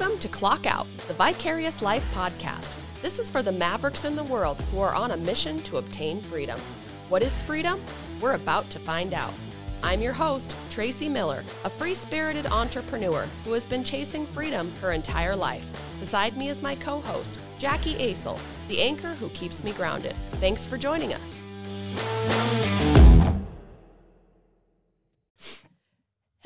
Welcome to Clock Out, the Vicarious Life podcast. This is for the mavericks in the world who are on a mission to obtain freedom. What is freedom? We're about to find out. I'm your host, Tracy Miller, a free spirited entrepreneur who has been chasing freedom her entire life. Beside me is my co host, Jackie Asel, the anchor who keeps me grounded. Thanks for joining us.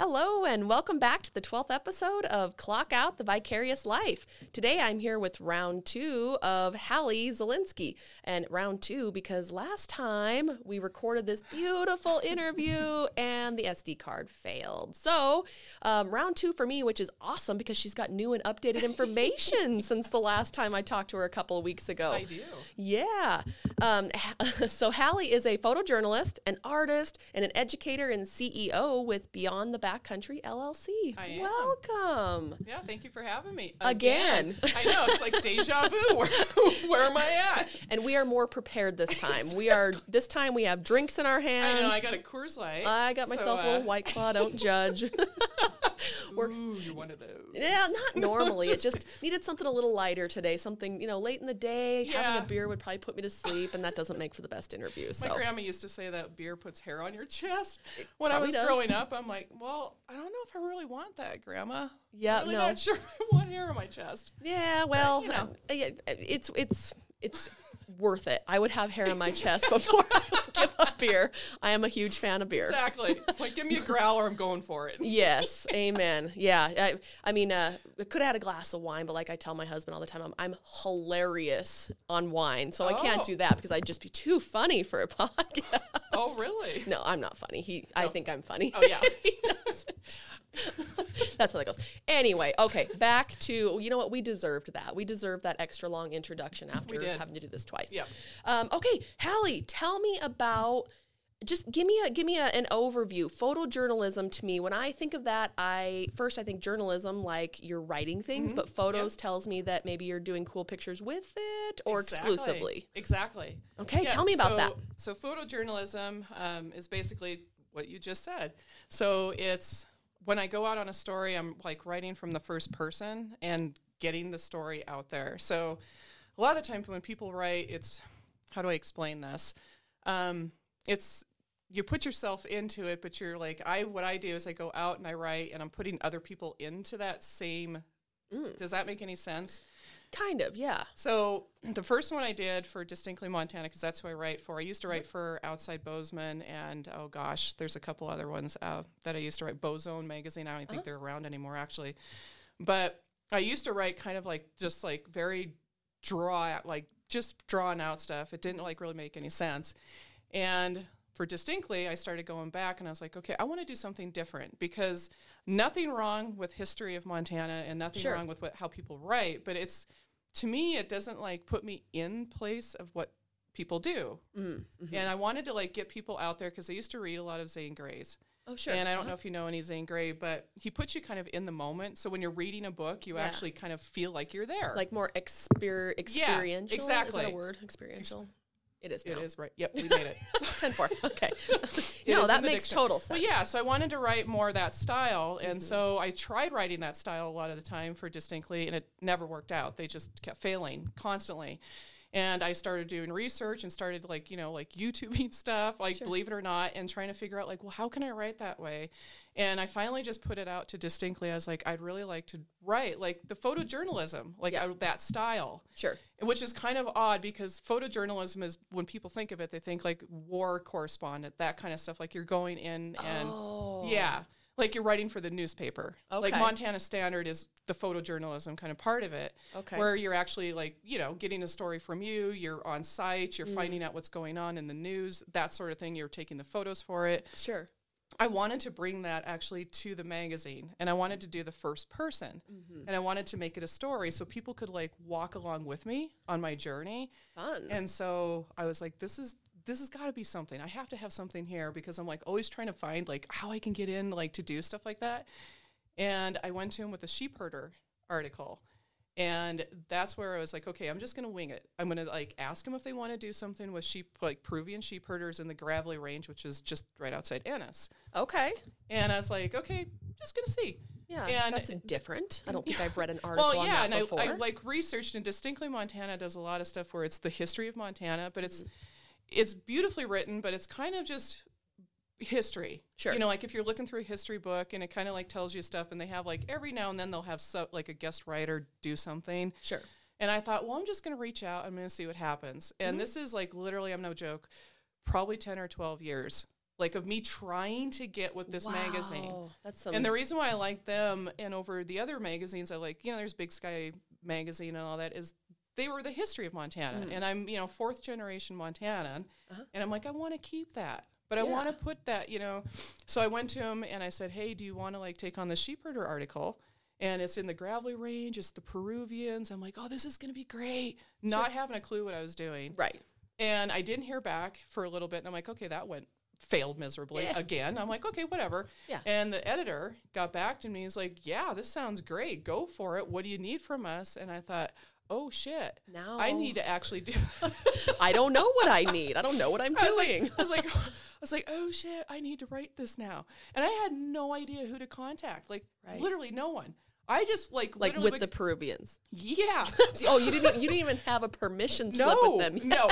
Hello, and welcome back to the 12th episode of Clock Out the Vicarious Life. Today I'm here with round two of Hallie Zolynski. And round two because last time we recorded this beautiful interview and the SD card failed. So, um, round two for me, which is awesome because she's got new and updated information since the last time I talked to her a couple of weeks ago. I do. Yeah. Um, so Hallie is a photojournalist, an artist, and an educator and CEO with Beyond the Backcountry LLC. I am. Welcome. Yeah, thank you for having me Again. I know it's like deja vu. Where, where am I at? And we are more prepared this time. We are this time we have drinks in our hands. I know I got a Coors Light. I got so, myself a uh, little white claw. Don't judge. we're- Ooh, you're one of those. Yeah, not normally. it just needed something a little lighter today. Something you know, late in the day. Having a beer would probably put me to sleep, and that doesn't make for the best interview. My So grandma used to say that beer puts hair on your chest. When I was does. growing up, I'm like, well, I don't know if I really want that, Grandma. Yeah, really no. not sure I want hair on my chest. Yeah, well, you know. uh, it's it's it's worth it. I would have hair on my chest before I would give up beer. I am a huge fan of beer. Exactly. like, give me a growler. I'm going for it. Yes, amen. Yeah, I, I mean, uh, I could have had a glass of wine, but like I tell my husband all the time, I'm, I'm hilarious on wine, so I can't Oh. do that because I'd just be too funny for a podcast. Oh, really? No, I'm not funny. He, I think I'm funny. Oh, yeah. he doesn't. That's how that goes. Anyway, okay, back to you know what we deserved that. We deserved that extra long introduction after having to do this twice. Yep. Um, okay, Hallie, tell me about. Just give me a give me a, an overview. Photojournalism to me, when I think of that, I first I think journalism like you're writing things, Mm-hmm. but photos tells me that maybe you're doing cool pictures with it or Exactly. exclusively. Exactly. Okay, tell me about so, that. So photojournalism um, is basically what you just said. So it's when I go out on a story, I'm like writing from the first person and getting the story out there. So a lot of the times when people write, it's how do I explain this? Um, it's you put yourself into it, but you're like I. What I do is I go out and I write, and I'm putting other people into that same. Mm. Does that make any sense? Kind of, yeah. So the first one I did for Distinctly Montana, because that's who I write for. I used to write for Outside Bozeman, and oh gosh, there's a couple other ones uh, that I used to write. Bozone magazine. I don't think they're around anymore, actually. But I used to write kind of like just like very draw, like just drawn out stuff. It didn't like really make any sense. And for distinctly, I started going back and I was like, okay, I want to do something different because nothing wrong with history of Montana and nothing Sure. wrong with what how people write, but it's to me it doesn't like put me in place of what people do. Mm, And I wanted to like get people out there because I used to read a lot of Zane Grey's. Oh, sure. And I don't know if you know any Zane Grey, but he puts you kind of in the moment. So when you're reading a book, you Yeah. actually kind of feel like you're there. like more exper- experiential. Is that exactly. a word? Experiential. It is it now. is right. Yep, we made it. 10 4. Okay. No, that makes total sense. Well, yeah, so I wanted to write more that style, and mm-hmm. so I tried writing that style a lot of the time for Distinctly, and it never worked out. They just kept failing constantly. And I started doing research and started like, you know, like YouTubing stuff, like believe it or not, and trying to figure out like, well, how can I write that way? And I finally just put it out to Distinctly. I was like, I'd really like to write like the photojournalism, like Yeah. out that style Sure. which is kind of odd because photojournalism is when people think of it they think like war correspondent that kind of stuff like you're going in and Oh. yeah like you're writing for the newspaper like montana standard is the photojournalism kind of part of it Okay. where you're actually like you know getting a story from you you're on site you're mm. finding out what's going on in the news that sort of thing you're taking the photos for it Sure. I wanted to bring that actually to the magazine and I wanted to do the first person Mm-hmm. and I wanted to make it a story so people could like walk along with me on my journey. Fun. And so I was like, this is this has got to be something. I have to have something here because I'm like always trying to find like how I can get in like to do stuff like that. And I went to him with a sheep herder article. And that's where I was like, okay, I'm just gonna wing it. I'm gonna like ask them if they want to do something with sheep, like Peruvian sheep herders in the Gravelly Range, which is just right outside Ennis. okay. And I was like, okay, just gonna see. Yeah, And- that's different. I don't think I've read an article Well, on that and before. I, I like researched and distinctly Montana does a lot of stuff where it's the history of Montana, but it's mm-hmm. it's beautifully written, but it's kind of just history. Sure. You know, like if you're looking through a history book and it kind of like tells you stuff, and they have like every now and then they'll have so, like a guest writer do something. sure. And I thought, well, I'm just going to reach out. I'm going to see what happens. Mm-hmm. And this is like literally, I'm no joke, probably 10 or 12 years, like of me trying to get with this magazine. That's some. And the reason why I like them and over the other magazines I like, you know, there's Big Sky magazine and all that is they were the history of Montana. Mm. And I'm, you know, fourth generation Montanan. And I'm like, I want to keep that. But I Uh-huh. Want to put that, you know. So I went to him and I said, Hey, do you want to like take on the sheep herder article? And it's in the gravelly range, it's the Peruvians. I'm like, oh, this is gonna be great. Not having a clue what I was doing. right. And I didn't hear back for a little bit. And I'm like, okay, that went failed miserably Yeah. again. I'm like, okay, whatever. Yeah. And the editor got back to me. He's like, yeah, this sounds great. Go for it. What do you need from us? And I thought, oh shit. Now I need to actually do I don't know what I need. I don't know what I'm I doing. like, I was like, I was like, oh shit, I need to write this now. And I had no idea who to contact. Like Right. literally no one. I just like like with the Peruvians. yeah. oh, you didn't. You didn't even have a permission slip no, with them. no.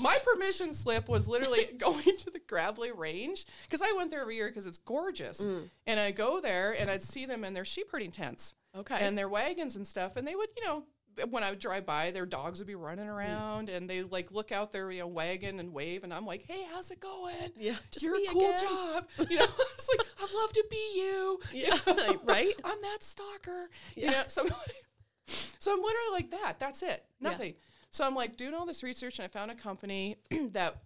My permission slip was literally going to the Gravelly Range because I went there every year because it's gorgeous. Mm. And I go there and I'd see them in their sheep herding tents Okay. and their wagons and stuff. And they would, you know, when I would drive by, their dogs would be running mm. around and they like look out their you know, wagon and wave. And I'm like, hey, how's it going? yeah, just You're a cool again. job. You know, it's like, I'd love to be you. You Yeah, know? right? I'm that stalker. Yeah. You know, so I'm, so I'm literally like that. That's it. Yeah. Nothing. So I'm like doing all this research and I found a company that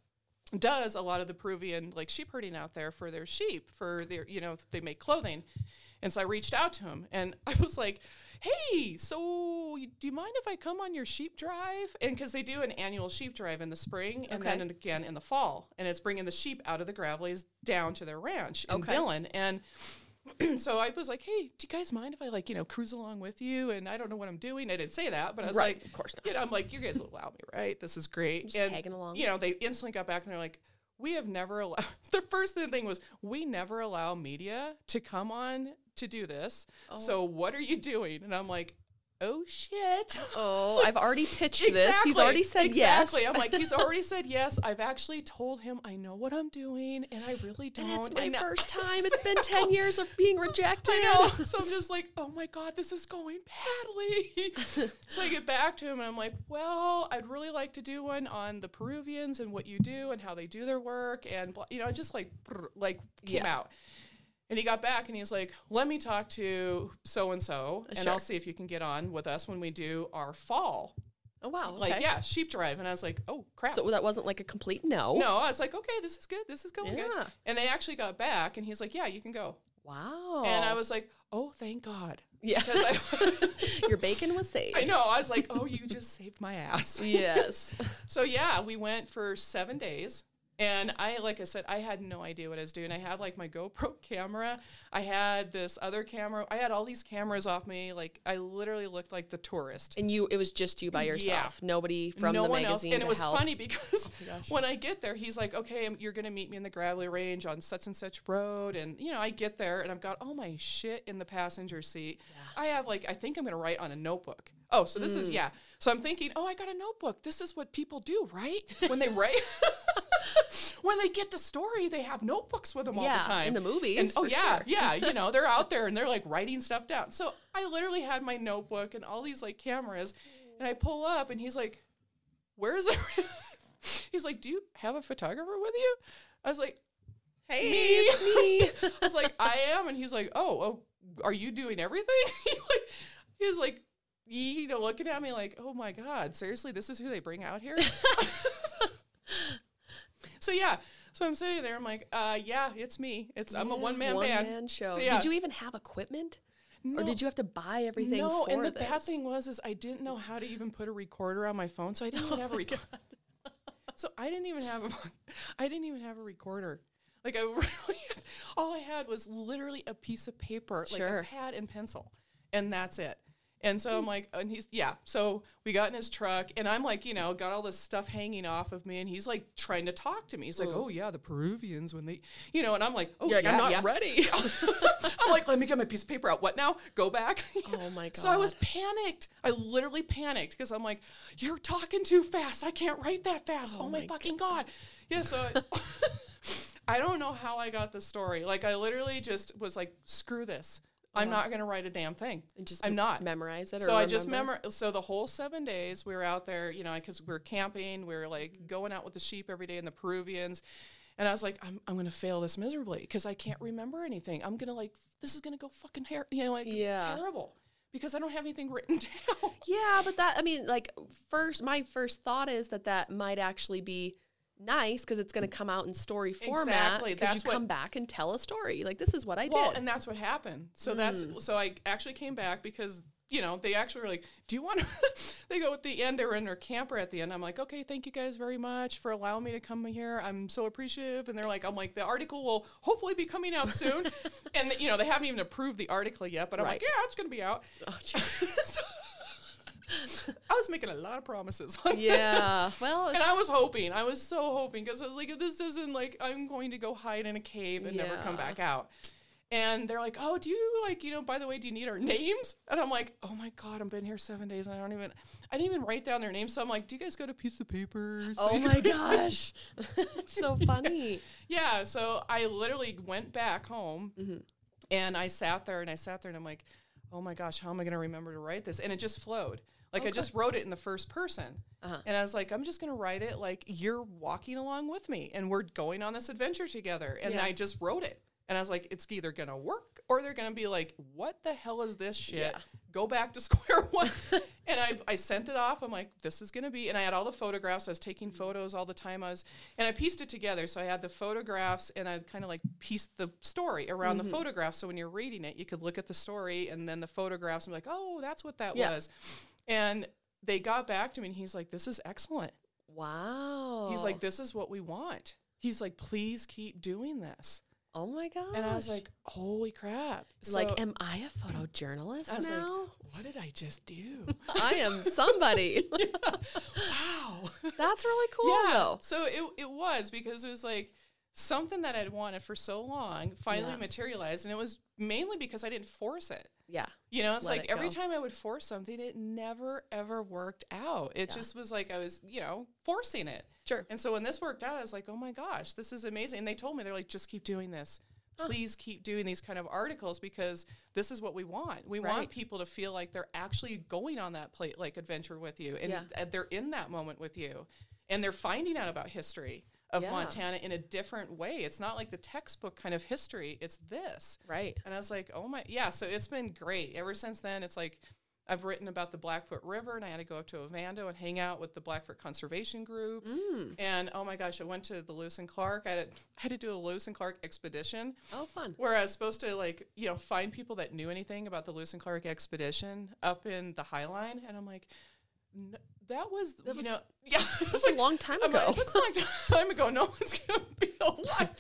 does a lot of the Peruvian like sheep herding out there for their sheep for their, you know, they make clothing. And so I reached out to him and I was like, hey, so do you mind if I come on your sheep drive? And because they do an annual sheep drive in the spring and Okay. then again in the fall. And it's bringing the sheep out of the gravelies down to their ranch in Okay. Dillon. And so I was like, hey, do you guys mind if I like, you know, cruise along with you? And I don't know what I'm doing. I didn't say that, but I was Right, like, of course not. You know, I'm like, you guys will allow me, right? This is great. Just and, tagging along. You know, they instantly got back and they're like, we have never allowed, the first thing was, we never allow media to come on to do this. Oh. So what are you doing? And I'm like, oh shit. Oh, I've already pitched this. He's already said exactly. yes. I'm like, he's already said yes. I've actually told him I know what I'm doing, and I really don't. and it's my now- first time. It's been 10 years of being rejected. I know. So I'm just like, oh my God, this is going badly. so I get back to him and I'm like, well, I'd really like to do one on the Peruvians and what you do and how they do their work. And, you know, just like, like came Yeah. out. And he got back and he's like, let me talk to so and so and I'll see if you can get on with us when we do our fall. Oh, wow. Like, okay. yeah, sheep drive. And I was like, oh, crap. So that wasn't like a complete no. no, I was like, okay, this is good. This is going good. Yeah. And they actually got back and he's like, yeah, you can go. Wow. And I was like, oh, thank God. yeah. I- Your bacon was saved. I know. I was like, oh, you just saved my ass. Yes. So yeah, we went for seven days. And I, like I said, I had no idea what I was doing. I had like my GoPro camera. I had this other camera. I had all these cameras off me. Like I literally looked like the tourist. and you, it was just you by Yeah. yourself. Nobody from no the one else. magazine And it was help. funny because gosh. when I get there, he's like, okay, um, you're going to meet me in the gravelly range on such and such road. And, you know, I get there and I've got all my shit in the passenger seat. I have like, I think I'm going to write on a notebook. Oh, so this is, Mm. yeah. So I'm thinking, oh, I got a notebook. This is what people do, right? When they write. when they get the story, they have notebooks with them all the time. in the movies, And, oh, yeah, sure. yeah. You know, they're out there and they're like writing stuff down. So I literally had my notebook and all these like cameras. And I pull up and he's like, where is it? he's like, do you have a photographer with you? I was like, Hey, Me. it's me. I was like, I am. And he's like, oh, oh, are you doing everything? he like, he was like, you know, looking at me like, oh my God, seriously, this is who they bring out here? so yeah. So I'm sitting there, I'm like, uh, yeah, it's me. It's I'm a one man band. Show. So, yeah. Did you even have equipment? Or did you have to buy everything No, and the this? bad thing was is I didn't know how to even put a recorder on my phone, so I didn't even have a recorder. so I didn't even have a, I didn't even have a recorder. Like I really, all I had was literally a piece of paper, like a pad and pencil, and that's it. And so I'm hmm. like, and he's, yeah. So we got in his truck and I'm like, you know, got all this stuff hanging off of me. And he's like trying to talk to me. He's like, oh, yeah, the Peruvians, when they, you know, and I'm like, oh, You're yeah, I'm not yeah. ready. I'm like, let me get my piece of paper out. What now? Go back. Oh my God. So I was panicked. I literally panicked because I'm like, you're talking too fast. I can't write that fast. Oh, oh my, my fucking God. Yeah. So I, I don't know how I got the story. Like, I literally just was like, screw this. I'm not going to write a damn thing. And just I'm not. memorize it. Or So I just remember? So the whole seven days we were out there, you know, because we were camping, we were like mm-hmm. going out with the sheep every day and the Peruvians, and I was like, I'm, I'm gonna fail this miserably because I can't remember anything. I'm gonna like this is gonna go fucking hair, you know, like Yeah. terrible because I don't have anything written down. Yeah, but that I mean, like first, my first thought is that that might actually be nice because it's going to come out in story format. Exactly, Because you come back and tell a story. Like this is what I well, did. and that's what happened. So that's mm. so I actually came back because. You know, they actually were like, "Do you want?" to they go at the end. They were in their camper at the end. I'm like, "Okay, thank you guys very much for allowing me to come here. I'm so appreciative." And they're like, "I'm like, the article will hopefully be coming out soon." and you know, they haven't even approved the article yet, but I'm like, "Yeah, it's gonna be out." oh. I was making a lot of promises. on this. yeah. Well, And I was hoping, I was so hoping, because I was like, if this doesn't like, I'm going to go hide in a cave and never come back out. And they're like, oh, do you like, you know, by the way, do you need our names? And I'm like, oh my God, I've been here seven days and I don't even, I didn't even write down their names. So I'm like, do you guys got a piece of paper? oh my gosh, it's so funny. Yeah. So I literally went back home Mm-hmm. and I sat there and I sat there and I'm like, oh my gosh, how am I going to remember to write this? And it just flowed. Like I just wrote it in the first person. Uh-huh. And I was like, I'm just going to write it like you're walking along with me and we're going on this adventure together. And Yeah. I just wrote it. And I was like, it's either going to work or they're going to be like, what the hell is this shit? Yeah. Go back to square one. and I, I sent it off. I'm like, this is going to be, and I had all the photographs. I was taking photos all the time. I was, and I pieced it together. So I had the photographs and I kind of like pieced the story around Mm-hmm. the photographs. So when you're reading it, you could look at the story and then the photographs and be like, oh, that's what that Yeah. was. And they got back to me and he's like, this is excellent. Wow. He's like, this is what we want. He's like, please keep doing this. oh my god! And I was like, holy crap. like, am I a photojournalist I was like, now? what did I just do? I am somebody. wow. That's really cool, though. So it, it was because it was like something that I'd wanted for so long finally Yeah. materialized. And it was mainly because I didn't force it. Yeah. You know, it's like every go. time I would force something, it never ever worked out. It Yeah. just was like I was, you know, forcing it. Sure. And so when this worked out, I was like, oh my gosh, this is amazing. And they told me, they're like, just keep doing this. Please keep doing these kind of articles because this is what we want. We Right. want people to feel like they're actually going on that plate like adventure with you and Yeah. and they're in that moment with you. And they're finding out about history of Yeah. Montana in a different way. It's not like the textbook kind of history. It's this. Right. And I was like, oh my, yeah. So it's been great. Ever since then, it's like I've written about the Blackfoot River and I had to go up to Ovando and hang out with the Blackfoot Conservation Group. Mm. And oh my gosh, I went to the Lewis and Clark. I had, to, I had to do a Lewis and Clark expedition Oh, fun. where I was supposed to like, you know, find people that knew anything about the Lewis and Clark expedition up in the High Line. And I'm like, "N- that was, you was- know, yeah, That's a long time ago. like, that's a long time ago. No one's gonna be alive.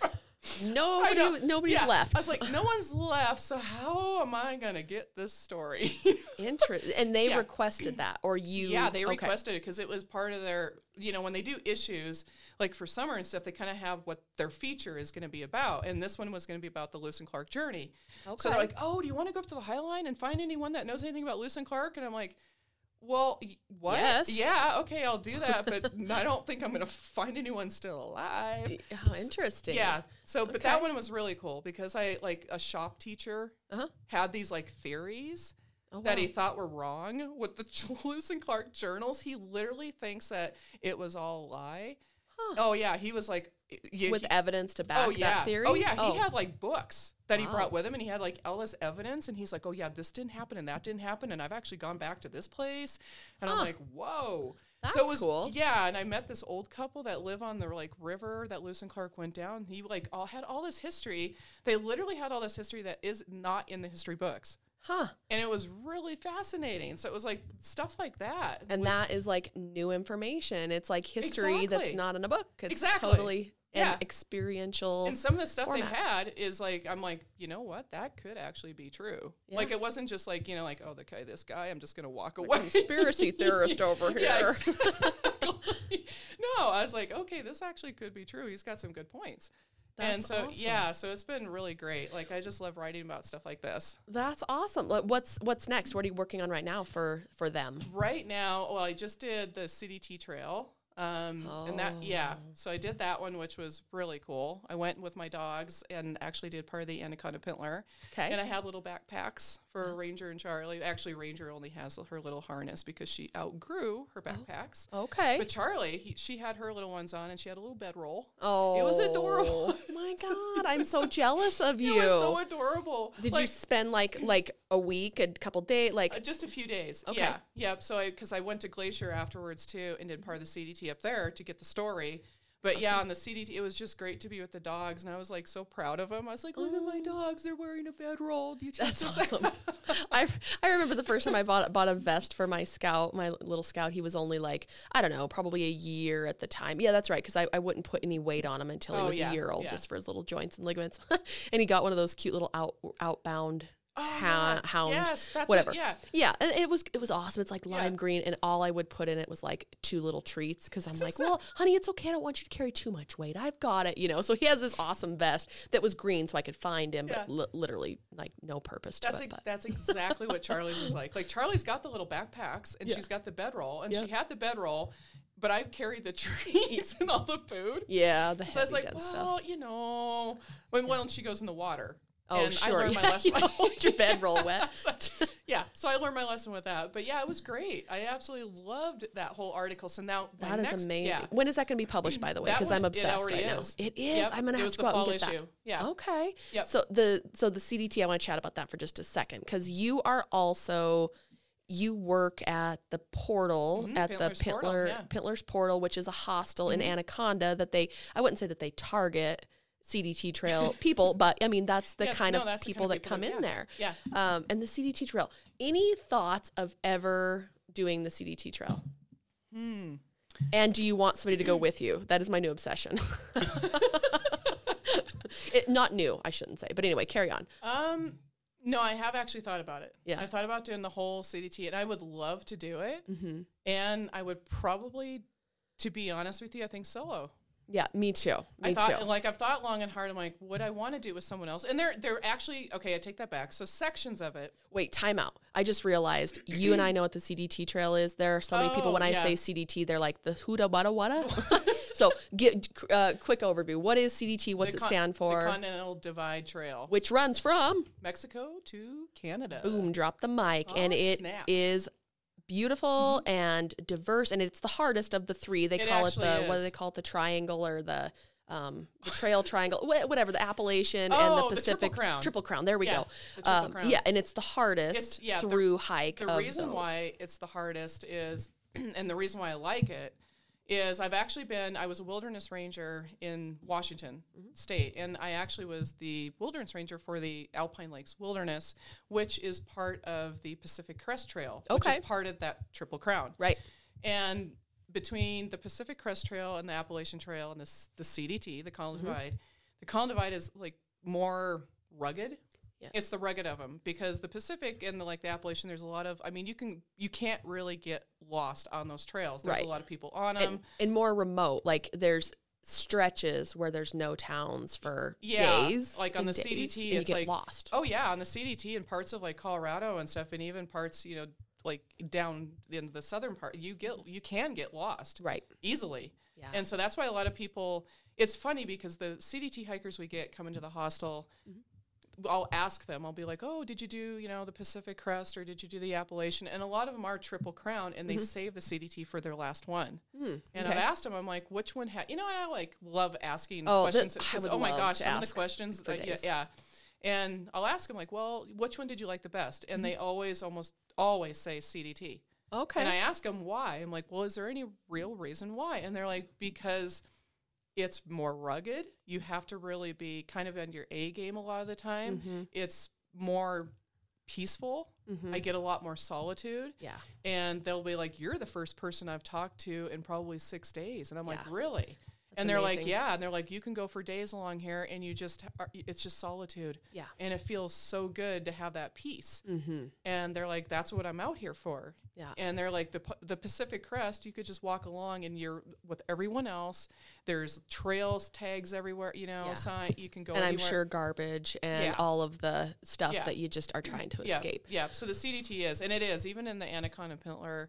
Nobody, nobody's Yeah. left. I was like, no one's left. So how am I gonna get this story? Interesting. And they Yeah. requested that, or you? yeah, they okay. requested it because it was part of their. You know, when they do issues like for summer and stuff, they kind of have what their feature is going to be about, and this one was going to be about the Lewis and Clark journey. Okay. So they're like, "Oh, do you want to go up to the High Line and find anyone that knows anything about Lewis and Clark?" And I'm like. Well, what? Yes. Yeah, okay, I'll do that, but I don't think I'm going to find anyone still alive. How interesting. Yeah. So, but that one was really cool because I like a shop teacher Uh-huh. had these like theories Oh, that he thought were wrong with the Lewis and Clark journals. He literally thinks that it was all a lie. Huh. Oh yeah, he was like, y- with he- evidence to oh, back oh yeah, that theory. oh yeah, he oh. had like books that he brought with him, and he had like all this evidence, and he's like, oh yeah, this didn't happen, and that didn't happen, and I've actually gone back to this place, and I'm like, whoa. so That's it was cool. Yeah, and I met this old couple that live on the like river that Lewis and Clark went down. He like all had all this history. They literally had all this history that is not in the history books. Huh. And it was really fascinating. So it was like stuff like that. And that is like new information. It's like history that's not in a book. It's Exactly. totally and Yeah. experiential. And some of the stuff format. they had is like, I'm like, you know what? That could actually be true. Like, it wasn't just like, you know, like, oh, the guy, this guy, I'm just going to walk away. Conspiracy theorist over Yeah, here. exactly. no, I was like, okay, this actually could be true. He's got some good points. and so, awesome. yeah, so it's been really great. Like, I just love writing about stuff like this. That's awesome. What's what's next? What are you working on right now for for them? Right now, well, I just did the City CDT trail. Um, and that, yeah. Oh. So I did that one, which was really cool. I went with my dogs and actually did part of the Anaconda Pintler. Okay. And I had little backpacks for Ranger and Charlie. Actually, Ranger only has her little harness because she outgrew her backpacks. Okay. But Charlie, he, she had her little ones on and she had a little bedroll. oh, It was adorable. my God, I'm so jealous of you. It was so adorable. Did you spend like like a week, a couple days, like Uh, just a few days. Okay. Yeah. Yep. So I, because I went to Glacier afterwards too and did part of the CDT up there to get the story. But yeah, on the CDT, it was just great to be with the dogs, and I was like so proud of them. I was like, "Look at my dogs; they're wearing a bedroll." Do you That's awesome. I I remember the first time I bought bought a vest for my scout, my little scout. He was only like I don't know, probably a year at the time. Yeah, that's right, because I, I wouldn't put any weight on him until he Oh, was yeah, a year old, yeah. just for his little joints and ligaments. and he got one of those cute little out outbound Oh, yeah. hound, Yes, whatever. What, yeah. Yeah, and it was it was awesome. It's like Yeah. lime green, and all I would put in it was like two little treats because I'm like, well, honey, it's okay. I don't want you to carry too much weight. I've got it, you know. So he has this awesome vest that was green, so I could find him, but li- literally like no purpose to That's it. but- that's exactly what Charlie's is like. Like Charlie's got the little backpacks and Yeah. she's got the bedroll and Yeah. she had the bedroll, but I carried the treats and all the food. yeah, the So I was like, well, stuff. you know, when when she goes in the water. Oh, and sure. I learned yeah, my lesson. you don't want your bedroll wet. yeah, so I learned my lesson with that. But yeah, it was great. I absolutely loved that whole article. So now That is next- amazing. Yeah, When is that going to be published, by the way? Because I'm obsessed right is. now. It is. Yep, I'm going to have to go out and get that. Yeah. Okay. Yep. So the so the CDT, I want to chat about that for just a second because you are also you work at the portal Mhm, at Pintler's the Portal, Pintler yeah. Mm-hmm. Pintler's Portal, which is a hostel in Anaconda that they I wouldn't say that they target CDT trail people, but I mean that's the Yeah, kind no, of that's people kind of that come in that- there. Yeah. Um, and the CDT trail. Any thoughts of ever doing the CDT trail? Hmm. And do you want somebody to go with you? That is my new obsession. it, not new, I shouldn't say. But anyway, carry on. Um, no, I have actually thought about it. Yeah. I thought about doing the whole CDT, and I would love to do it. Mm-hmm. And I would probably, to be honest with you, I think solo. Yeah, me too. Me I thought, too. like, I've thought long and hard. I'm like, would I want to do with someone else? And they're they're actually okay. I take that back. So sections of it. Wait, time out. I just realized you and I know what the CDT trail is. There are so many people Oh, when I yeah. say CDT, they're like the huda wada wada. so, get uh, quick overview. What is CDT? What's it stand for? The Continental Divide Trail, which runs from Mexico to Canada. boom, drop the mic, and Oh, it is snap. Mm-hmm. beautiful and diverse, and it's the hardest of the three. They It call it the what do they call it? The triangle or the um, the trail triangle, whatever the Appalachian and Oh, the the Triple Pacific Crown. Triple Crown. There we Yeah, go. the Triple Um, Crown. yeah, and it's the hardest It's- yeah, the- through hike. the reason those. why it's the hardest is and the reason why I like it is I've actually been I was a wilderness ranger in Washington Mm-hmm. state and I actually was the wilderness ranger for the Alpine Lakes Wilderness which is part of the Pacific Crest Trail which is part of that Triple Crown right? and between the Pacific Crest Trail and the Appalachian Trail and this the CDT the Column Mm-hmm. Divide the Column Divide is like more rugged Yes. it's the rugged of them because the Pacific and the like the Appalachian. There's a lot of. I mean, you can you can't really get lost on those trails. There's Right. a lot of people on them. and, and more remote. Like there's stretches where there's no towns for Yeah, days. like on the days, CDT, it's get like- lost. oh yeah, on the CDT and parts of like Colorado and stuff, and even parts you know like down in the southern part, you get you can get lost Right. easily. Yeah. And so that's why a lot of people. It's funny because the CDT hikers we get coming to the hostel. Mm-hmm. I'll ask them. I'll be like, "Oh, did you do you know the Pacific Crest or did you do the Appalachian?" And a lot of them are Triple Crown, and they save the CDT for their last one. Hmm, And okay. I've asked them. I'm like, "Which one had you know?" I like love asking Oh, questions because oh my gosh, some of the questions. uh, yeah, yeah. And I'll ask them like, "Well, which one did you like the best?" Mm-hmm. And they always, almost always say CDT. Okay. And I ask them why. I'm like, well, is there any real reason why? And they're like, because it's more rugged. You have to really be kind of on your A game a lot of the time. Mm-hmm. It's more peaceful. I get a lot more solitude. yeah. And they'll be like, you're the first person I've talked to in probably six days. And I'm like, Yeah. really? and they're like, yeah, and they're like, you can go for days along here, and you just, are, it's just solitude. Yeah. and it feels so good to have that peace. Mm-hmm. And they're like, that's what I'm out here for. Yeah. And they're like, the the Pacific Crest, you could just walk along, and you're with everyone else. There's trails, tags everywhere, you know, Yeah. sign. You can go. And I'm sure garbage and Yeah. all of the stuff Yeah. that you just are trying to yeah, escape. Yeah. So the CDT is, and it is, even in the Anaconda Pintler,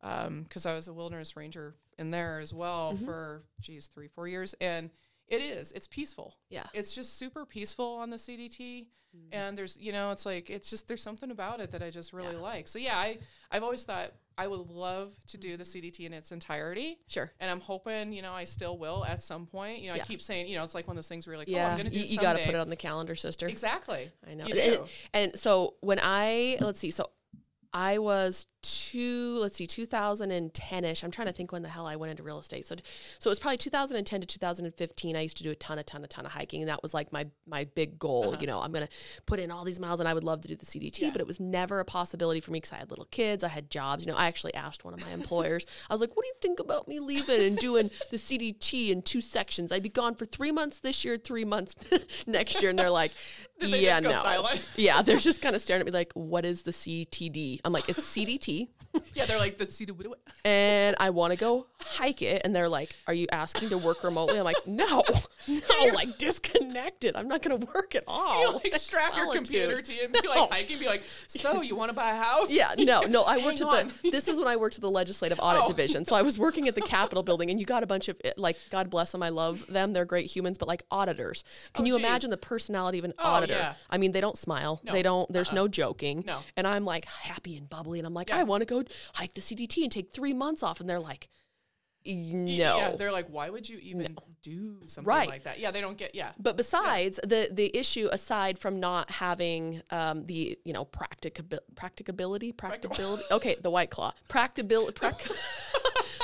because I was a wilderness ranger in there as well Mm-hmm. for, geez, three, four years. And it is, it's peaceful. Yeah. It's just super peaceful on the CDT. Mm-hmm. And there's, you know, it's like, it's just, there's something about it that I just really like. So yeah, I, I've always thought I would love to do the Mm-hmm. CDT in its entirety. Sure. And I'm hoping, you know, I still will at some point. You know, Yeah. I keep saying, you know, it's like one of those things where you're like, oh, Yeah. I'm going to do you you got to put it on the calendar, sister. Exactly. I know. And, and so when I let's see, so I was two, let's see, 2010ish. I'm trying to think when the hell I went into real estate. So, so it was probably 2010 to 2015. I used to do a ton, a ton, a ton of hiking, and that was like my my big goal. You know, I'm gonna put in all these miles, and I would love to do the CDT, Uh-huh. Yeah. but it was never a possibility for me because I had little kids, I had jobs. You know, I actually asked one of my employers. I was like, "What do you think about me leaving and doing the CDT in two sections? I'd be gone for three months this year, three months next year." And they're like, "Yeah, no." silent? Yeah, they're just kind of staring at me like, "What is the CTD?" I'm like, "It's CDT." Yeah. They're like, the CDT. and I want to go hike it. And they're like, Are you asking to work remotely? I'm like, No, no, like disconnected. I'm not going to work at all. You like strap your computer to you and be like hiking, be like, so you want to buy a house? Yeah, no, no. I worked Hang at on. the. This is when I worked at the legislative audit Oh. division. So I was working at the Capitol building, and you got a bunch of eh, like, God bless them, I love them. They're great humans, but like auditors. Can Oh, you geez. imagine the personality of an Oh, auditor? yeah. I mean, they don't smile. No. They don't. There's uh-uh. no joking. No. And I'm like happy and bubbly, and I'm like, Yeah. I want to go hike the CDT and take three months off, and they're like, No. Yeah, they're like, why would you even do something Right. like that? Yeah, they don't get. Yeah, But besides the the issue, aside from not having um, the you know practicabi- practicability, practicability, okay, the white claw, practicability, prac-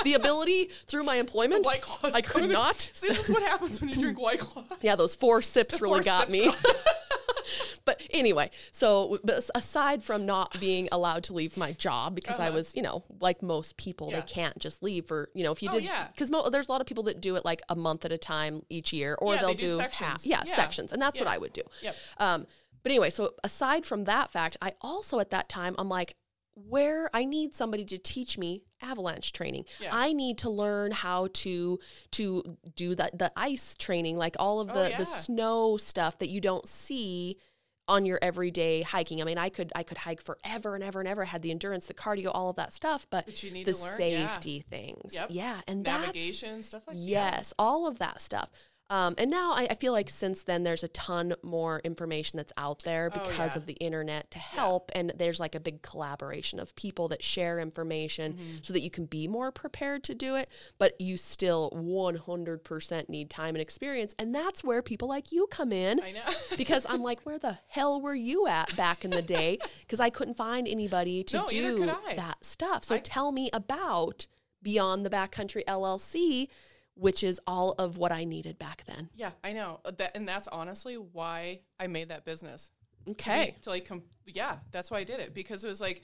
the ability through my employment, White Claws. I could not. See, this is what happens when you drink White Claw. Yeah, those four sips really four got sips me. but anyway, so but aside from not being allowed to leave my job because I Uh-huh. was, you know, like most people, Yeah. they can't just leave for, you know, if you Oh, did, yeah. because mo- there's a lot of people that do it like a month at a time each year, or Yeah, they'll they do do, sections. half, yeah, Yeah. sections, and that's what I would do. Yep. Um, but anyway, so aside from that fact, I also at that time I'm like, where I need somebody to teach me avalanche training. Yeah. I need to learn how to to do the the ice training, like all of Oh, the yeah. the snow stuff that you don't see on your everyday hiking. I mean, I could I could hike forever and ever and ever. I had the endurance, the cardio, all of that stuff, but, But you need the to learn, yeah. safety things. Yep. Yeah, and Navigation stuff like that. Yes, all of that stuff. Um, and now I, I feel like since then there's a ton more information that's out there Oh, because yeah. of the internet to help, and there's like a big collaboration of people that share information Mm-hmm. so that you can be more prepared to do it. But you still 100% need time and experience, and that's where people like you come in. I know. because I'm like, where the hell were you at back in the day? Because I couldn't find anybody to No, do that stuff. So I- tell me about Beyond the Backcountry LLC, which is all of what I needed back then. Yeah, I know Uh, that, and that's honestly why I made that business. Okay. To like, com- yeah, that's why I did it because it was like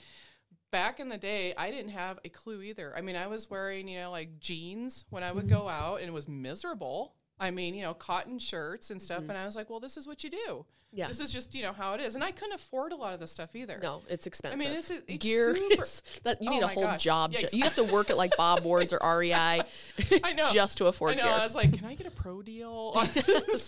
back in the day, I didn't have a clue either. I mean, I was wearing, you know, like jeans when I would Mm-hmm. go out and it was miserable. I mean, you know, cotton shirts and stuff. And I was like, well, this is what you do. Yeah. This is just, you know, how it is. And I couldn't afford a lot of this stuff either. No, it's expensive. I mean, it's- it's gear. that you Oh need a whole job. Ju- you have to work at like Bob Ward's or REI I know. just to afford I know. gear. I was like, can I get a pro deal?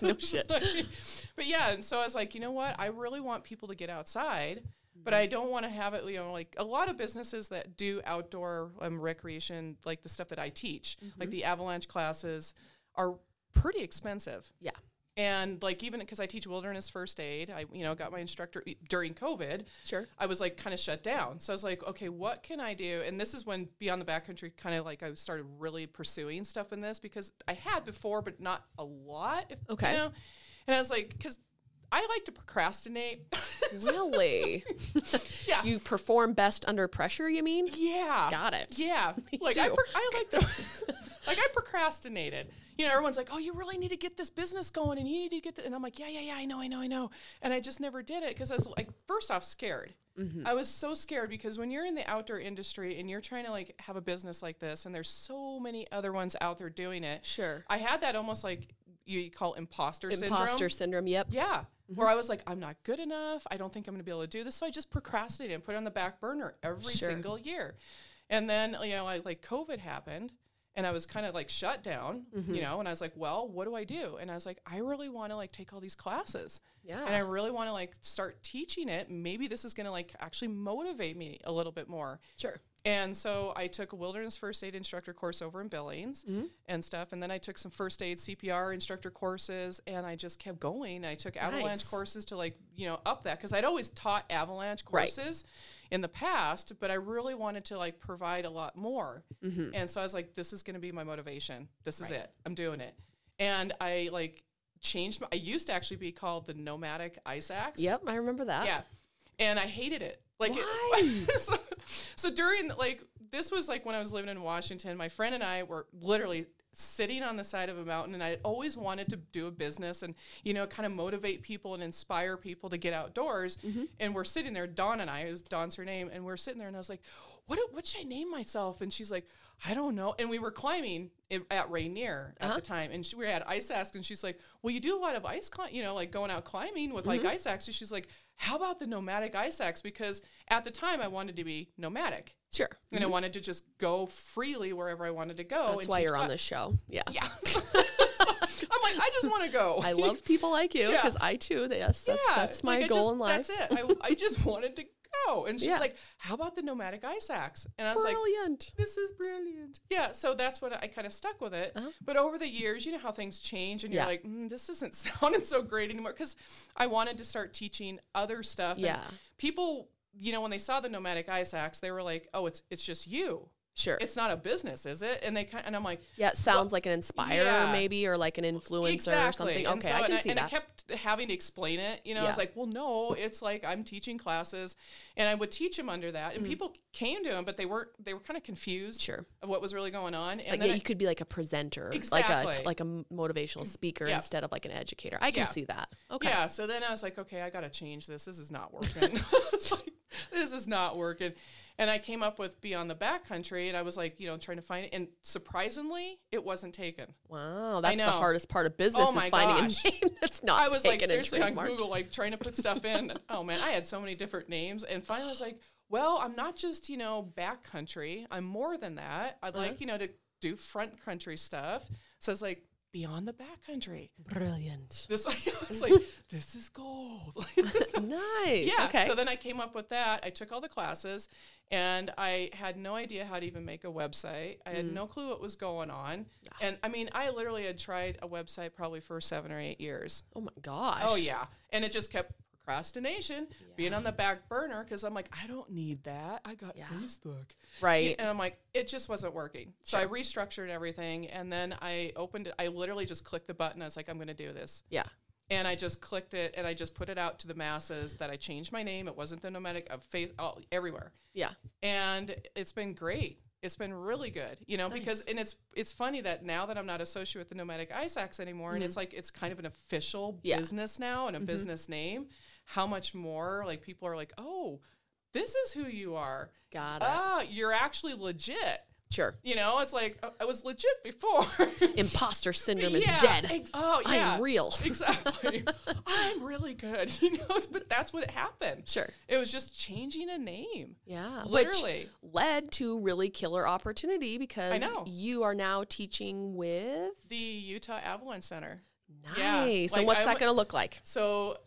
No shit. but yeah, and so I was like, you know what? I really want people to get outside, but Mm-hmm. I don't want to have it. You know, like a lot of businesses that do outdoor um, recreation, like the stuff that I teach, Mm-hmm. like the avalanche classes, are pretty expensive. yeah. And like even because I teach wilderness first aid, I you know got my instructor during COVID. Sure. I was like kind of shut down. So I was like, okay, what can I do? And this is when Beyond the Backcountry kind of like I started really pursuing stuff in this because I had before, but not a lot. If, Okay. You know? And I was like, because I like to procrastinate. Really? yeah. you perform best under pressure, you mean? yeah. Got it. Yeah. like I, I like to, like I procrastinated. You know, everyone's like, "Oh, you really need to get this business going, and you need to get," the-. and I'm like, "Yeah, yeah, yeah, I know, I know, I know," and I just never did it because I was like, first off, scared. Mm-hmm. I was so scared because when you're in the outdoor industry and you're trying to like have a business like this, and there's so many other ones out there doing it. Sure. I had that almost like you call imposter, Imposter syndrome. syndrome. Yep. Yeah. Mm-hmm. Where I was like, I'm not good enough. I don't think I'm going to be able to do this. So I just procrastinated and put it on the back burner every Sure. single year. And then, you know, I like COVID happened and I was kind of like shut down, Mm-hmm. you know, and I was like, well, what do I do? And I was like, I really want to like take all these classes. Yeah. And I really want to like start teaching it. Maybe this is going to like actually motivate me a little bit more. Sure. And so I took a wilderness first aid instructor course over in Billings Mm-hmm. and stuff. And then I took some first aid CPR instructor courses and I just kept going. I took avalanche Nice. courses to like, you know, up that because I'd always taught avalanche Right. In the past, but I really wanted to like provide a lot more. And so I was like, this is going to be my motivation. This is Mm-hmm. Right. it. I'm doing it. And I like changed my, I used to actually be called the nomadic ice axe. Yep. I remember that. Yeah. And I hated it. Like, it- Why? so, so during, like, this was like when I was living in Washington, my friend and I were literally sitting on the side of a mountain and I always wanted to do a business and, you know, kind of motivate people and inspire people to get outdoors. Mm-hmm. And we're sitting there, Dawn and I, it was Dawn's her name, and we're sitting there and I was like, what, what should I name myself? And she's like, I don't know. And we were climbing at Rainier at uh-huh. the time, and she, we had ice axe, and she's like, "Well, you do a lot of ice, you know, like going out climbing with like mm-hmm. ice axes." She's like, "How about the nomadic ice axe?" Because at the time, I wanted to be nomadic, Sure. and I wanted to just go freely wherever I wanted to go. That's why you're on this show. Yeah. Yeah. So I'm like, I just want to go. I love people like you Yeah. because I too. Yes, that's Yeah, that's my like, goal just- in life. That's it. I, I just wanted to go. And she's Yeah. like, "How about the nomadic ice axe?" And I was like, Brilliant. this is brilliant. Yeah, so that's what I kind of stuck with it. But over the years, you know how things change, and you're Uh-huh. Like, mm, this isn't sounding so great anymore. Because I wanted to start teaching other stuff. and Yeah. people, you know, when they saw the nomadic ice axe, they were like, oh, it's it's just you. Sure. It's not a business, is it? And they kind and I'm like, yeah, it sounds like an inspirer yeah. maybe or like an influencer exactly. or something. And Okay, so- I and can see and that. I kept having to explain it. You know, I was like, well, no, it's like I'm teaching classes, and I would teach them under that, Mm. and people came to them, but they weren't. They were kind of confused. Sure. Of what was really going on, and like yeah, I- you could be like a presenter, like a like a motivational speaker Yeah. instead of like an educator. I can Yeah. see that. Okay. Yeah. So then I was like, okay, I got to change this. This is not working. Like, this is not working. And I came up with Beyond the Backcountry, and I was like, you know, trying to find it. And surprisingly, it wasn't taken. Wow, that's the hardest part of business Oh is finding gosh. a name that's not I was like seriously on. Google, like trying to put stuff in. oh man, I had so many different names, and finally I was like, well, I'm not just you know backcountry. I'm more than that. I'd Uh-huh. like you know to do front country stuff. So it's like beyond the backcountry. Brilliant. This I was like, this is gold. nice. Yeah. Okay. So then I came up with that. I took all the classes and I had no idea how to even make a website. I Mm. had no clue what was going on. And I mean, I literally had tried a website probably for seven or eight years. oh my gosh. Oh, yeah. And it just kept procrastination being on the back burner because I'm like, I don't need that. I got Facebook. Right. And I'm like, it just wasn't working. So I restructured everything. And then I opened it. I literally just clicked the button. I was like, I'm going to do this Yeah. and I just clicked it and I just put it out to the masses that I changed my name. It wasn't the nomadic of face all, everywhere, Yeah. and it's been great. It's been really good, you know, because and it's it's funny that now that I'm not associated with the nomadic axe anymore, and mm-hmm. it's like it's kind of an official Yeah. business now and a mm-hmm. business name. How much more like people are like, oh, this is who you are. Got it. Ah, you're actually legit. sure. You know, it's like uh, I was legit before. Imposter syndrome is dead. ex- oh, yeah. I'm real. Exactly. I'm really good. You know, but that's what happened. Sure. It was just changing a name. Yeah. Literally. Which led to really killer opportunity because know. you are now teaching with The Utah Avalanche Center. Nice. Yeah, and what's I that going to look like? So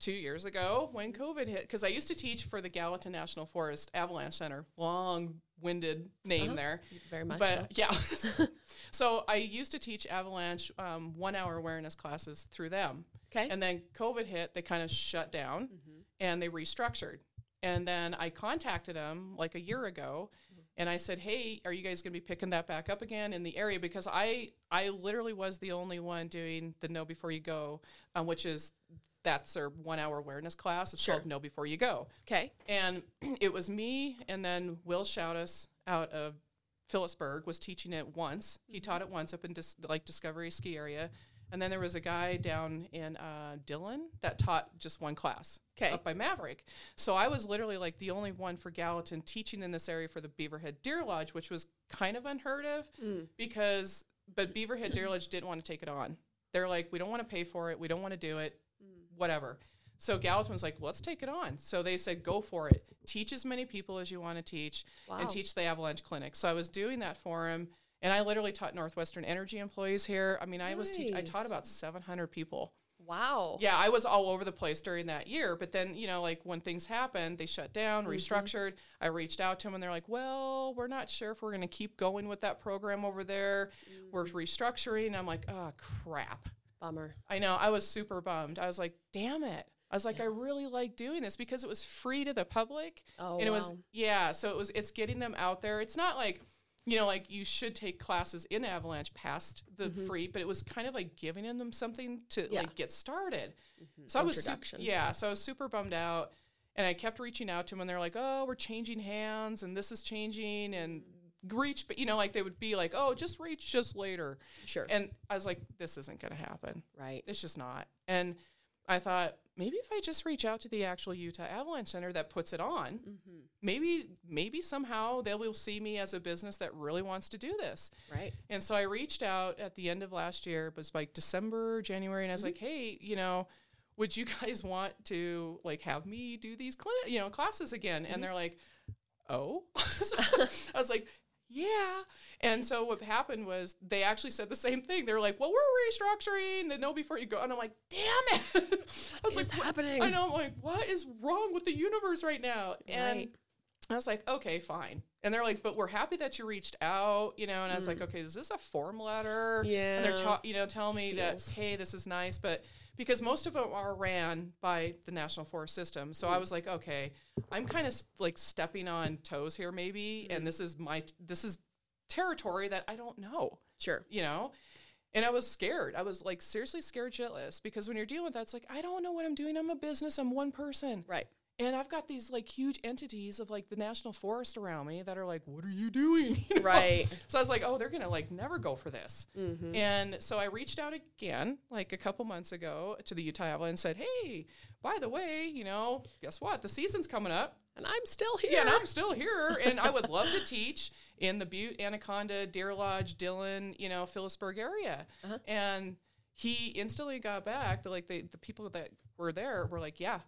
two years ago when COVID hit, because I used to teach for the Gallatin National Forest Avalanche Center, long-winded name there. Very much But yeah, so I used to teach Avalanche um, one-hour awareness classes through them. Okay. And then COVID hit, they kind of shut down Mm-hmm. and they restructured. And then I contacted them like a year ago and I said, "Hey, are you guys going to be picking that back up again in the area because I I literally was the only one doing the know before you go, um, which is that's their 1-hour awareness class. It's Sure. called Know Before You Go. Okay. And it was me and then Will Shoutus out of Philipsburg was teaching it once. He taught it once up in dis- like Discovery Ski Area. And then there was a guy down in uh, Dillon that taught just one class 'Kay. up by Maverick. So I was literally like the only one for Gallatin teaching in this area for the Beaverhead Deer Lodge, which was kind of unheard of because, but Beaverhead Deer Lodge didn't want to take it on. They're like, we don't want to pay for it. We don't want to do it, whatever. So Gallatin was like, let's take it on. So they said, go for it. Teach as many people as you want to teach Wow. and teach the Avalanche Clinic. So I was doing that for him. And I literally taught Northwestern Energy employees here. I mean, I was teach- I taught about 700 people. Wow. Yeah, I was all over the place during that year. But then, you know, like when things happened, they shut down, Mm-hmm. restructured. I reached out to them and they're like, well, we're not sure if we're going to keep going with that program over there. We're Mm. restructuring. I'm like, oh, crap. Bummer. I know. I was super bummed. I was like, damn it. I was like, I really like doing this because it was free to the public. Oh, and it was yeah, so it was it's getting them out there. It's not like you know, like you should take classes in Avalanche past the free, but it was kind of like giving them something to Mm-hmm. Yeah. Mm-hmm. like get started. So I was su- yeah, so I was super bummed out, and I kept reaching out to them, and they're like, "Oh, we're changing hands, and this is changing, and reach," but you know, like they would be like, "Oh, just reach just later," Sure. and I was like, "This isn't going to happen. right. It's just not." And I thought maybe if I just reach out to the actual Utah Avalanche Center that puts it on, Mm-hmm. maybe maybe somehow they will see me as a business that really wants to do this. Right. And so I reached out at the end of last year, it was like December, January, and I was like, "Hey, you know, would you guys want to like have me do these cl- you know classes again?" And they're like, "Oh," So I was like, "Yeah." And so what happened was they actually said the same thing. They were like, "Well, we're restructuring the know before you go," and I'm like, "Damn it!" I was What is like, happening? I know. I'm like, "What is wrong with the universe right now?" And Right. I was like, okay, fine. And they're like, but we're happy that you reached out, you know. And I was like, okay, is this a form letter? Yeah. And they're, Mm. Ta- you know, telling me Feels. that, hey, this is nice, but because most of them are ran by the National Forest System, so I Mm. was like, okay, I'm kind of like stepping on toes here, maybe, Mm. and this is my this is territory that I don't know, Sure. you know. And I was scared. I was like seriously scared shitless because when you're dealing with that, it's like I don't know what I'm doing. I'm a business. I'm one person. Right. And I've got these like huge entities of like the national forest around me that are like, what are you doing? You know? Right. So I was like, oh, they're going to like never go for this. Mm-hmm. And so I reached out again, like a couple months ago to the Utah Avalanche and said, hey, by the way, you know, guess what? The season's coming up. And I'm still here. Yeah, and I'm still here, and I would love to teach in the Butte, Anaconda, Deer Lodge, Dillon, you know, Philipsburg area. Uh-huh. And he instantly got back. The, like the, the people that were there were like, "Yeah,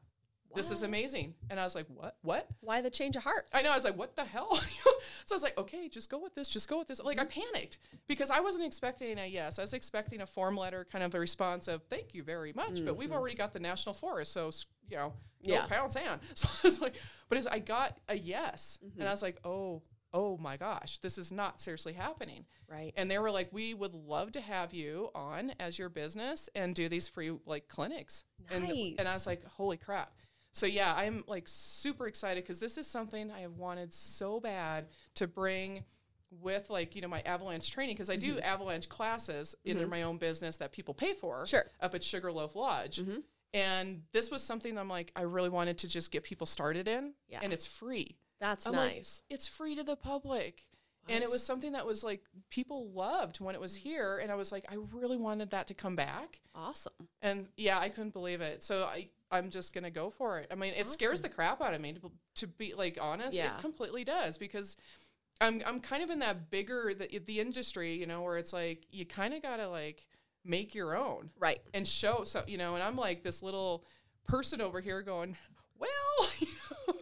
this is amazing." And I was like, "What? What?" Why the change of heart? I know. I was like, "What the hell?" so I was like, "Okay, just go with this. Just go with this." Like I Mm-hmm. panicked because I wasn't expecting a yes. I was expecting a form letter, kind of a response of "Thank you very much," but we've already got the national forest, so you know, Mm-hmm. Yeah. pound sand. So I was like, but as I got a yes, Mm-hmm. and I was like, "Oh, oh my gosh, this is not seriously happening." Right. And they were like, "We would love to have you on as your business and do these free like clinics." And, and I was like, "Holy crap!" So yeah, I'm like super excited because this is something I have wanted so bad to bring with like you know my avalanche training because I do avalanche classes in my own business that people pay for Mm-hmm. Sure. Mm-hmm. up at Sugarloaf Lodge. And this was something I'm like I really wanted to just get people started in, Yeah. and it's free. That's I'm like, nice. it's free to the public. And it was something that was like people loved when it was here. And I was like, I really wanted that to come back. awesome. And yeah, I couldn't believe it. So I, I'm just to go for it. I mean, it scares the crap out of me to, to be like honest. Yeah. It completely does because I'm, I'm kind of in that bigger, the, the industry, you know, where it's like, you kind of got to like make your own Right. and show so you know and i'm like this little person over here going well you know,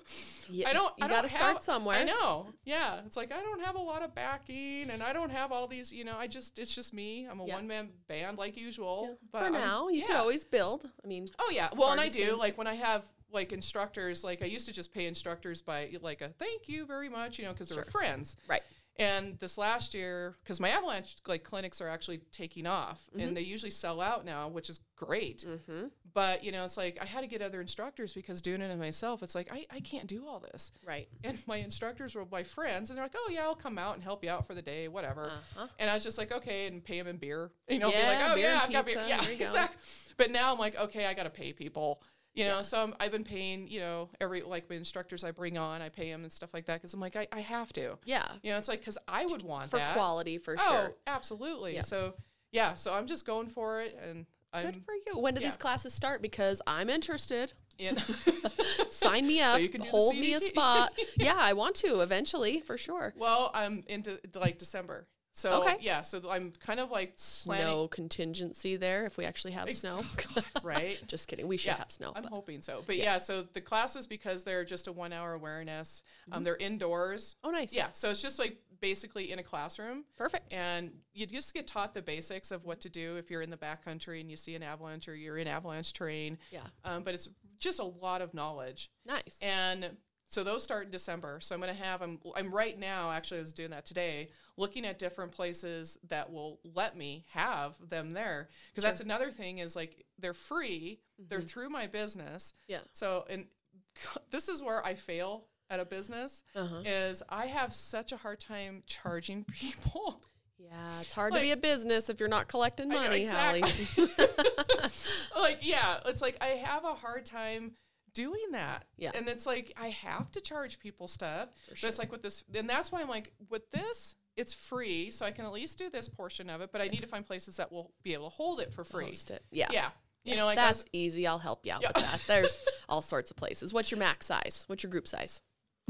Yeah, i don't you gotta start have- somewhere. i know yeah it's like i don't have a lot of backing and i don't have all these you know i just it's just me i'm a Yeah. one-man band like usual but For I'm- now, you can yeah. always build. I mean, oh yeah well and i do like when i have like instructors like i used to just pay instructors by like a thank you very much you know because they're Sure. friends right. And this last year, because my avalanche like clinics are actually taking off, and they usually sell out now, which is great. Mm-hmm. But you know, it's like I had to get other instructors because doing it myself, it's like I, I can't do all this. Right. And my instructors were my friends, and they're like, "Oh yeah, I'll come out and help you out for the day, whatever." Uh-huh. And I was just like, "Okay," and pay them in beer. You know, be like, "Oh yeah, I've got beer." Yeah, there you go. exactly. But now I'm like, okay, I got to pay people. You know, Yeah. so I'm, I've been paying, you know, every like my instructors I bring on, I pay them and stuff like that because I'm like, I, I have to. Yeah. You know, it's like because I would want For that quality, for oh, sure. absolutely. Yeah. So yeah, so I'm just going for it, and I'm Good for you. When do yeah. these classes start? Because I'm interested. in. Sign me up. can hold me a spot. yeah, I want to eventually for sure. well, I'm into like December. So Okay. yeah, so I'm kind of like planning, Snow contingency there if we actually have snow. right? Just kidding. We should yeah, have snow. I'm but- hoping so. But yeah. so the classes because they're just a one hour awareness. Um, they're indoors. Oh, nice. Yeah, so it's just like basically in a classroom. Perfect. And you just get taught the basics of what to do if you're in the backcountry and you see an avalanche or you're in avalanche terrain. Yeah. Um, but it's just a lot of knowledge. Nice. And so those start in December. So I'm going to have, I'm, I'm right now, actually, I was doing that today, looking at different places that will let me have them there. Because that's another thing is like they're free, they're through my business. Yeah. So, and this is where I fail at a business Uh-huh. is I have such a hard time charging people. Yeah, it's hard to be a business if you're not collecting I know, money, Hallie. like yeah it's like i have a hard time doing that Yeah. and it's like i have to charge people stuff but it's like with this and that's why i'm like with this it's free so i can at least do this portion of it but i need to find places that will be able to hold it for free Host it. Yeah. yeah you know like That's was- easy. I'll help you out Yeah. with that. There's all sorts of places. What's your max size? What's your group size?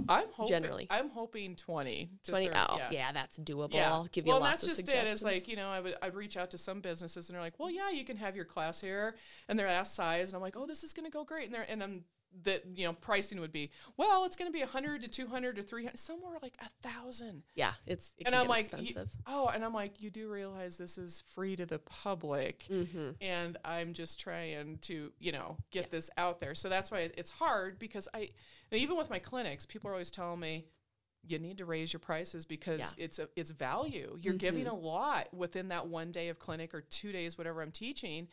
i'm hoping generally. i'm hoping 20 20. 30, Oh, yeah. yeah. that's doable. Yeah. I'll give you well, lots that's just it. It's like, you know, I would I'd reach out to some businesses and they're like, Well, yeah, you can have your class here and they're asked size and I'm like, Oh, this is gonna go great and they're and then that you know, pricing would be, well, it's gonna be hundred to two hundred to three hundred somewhere like a thousand. yeah, it's it And I'm like, you- expensive. oh, and I'm like, you do realize this is free to the public, mm-hmm. and I'm just trying to, you know, get this out there. So that's why it's hard because I, even with my clinics, people are always telling me, you need to raise your prices because Yeah. it's a, it's value. You're giving a lot within that one day of clinic or two days, whatever I'm teaching.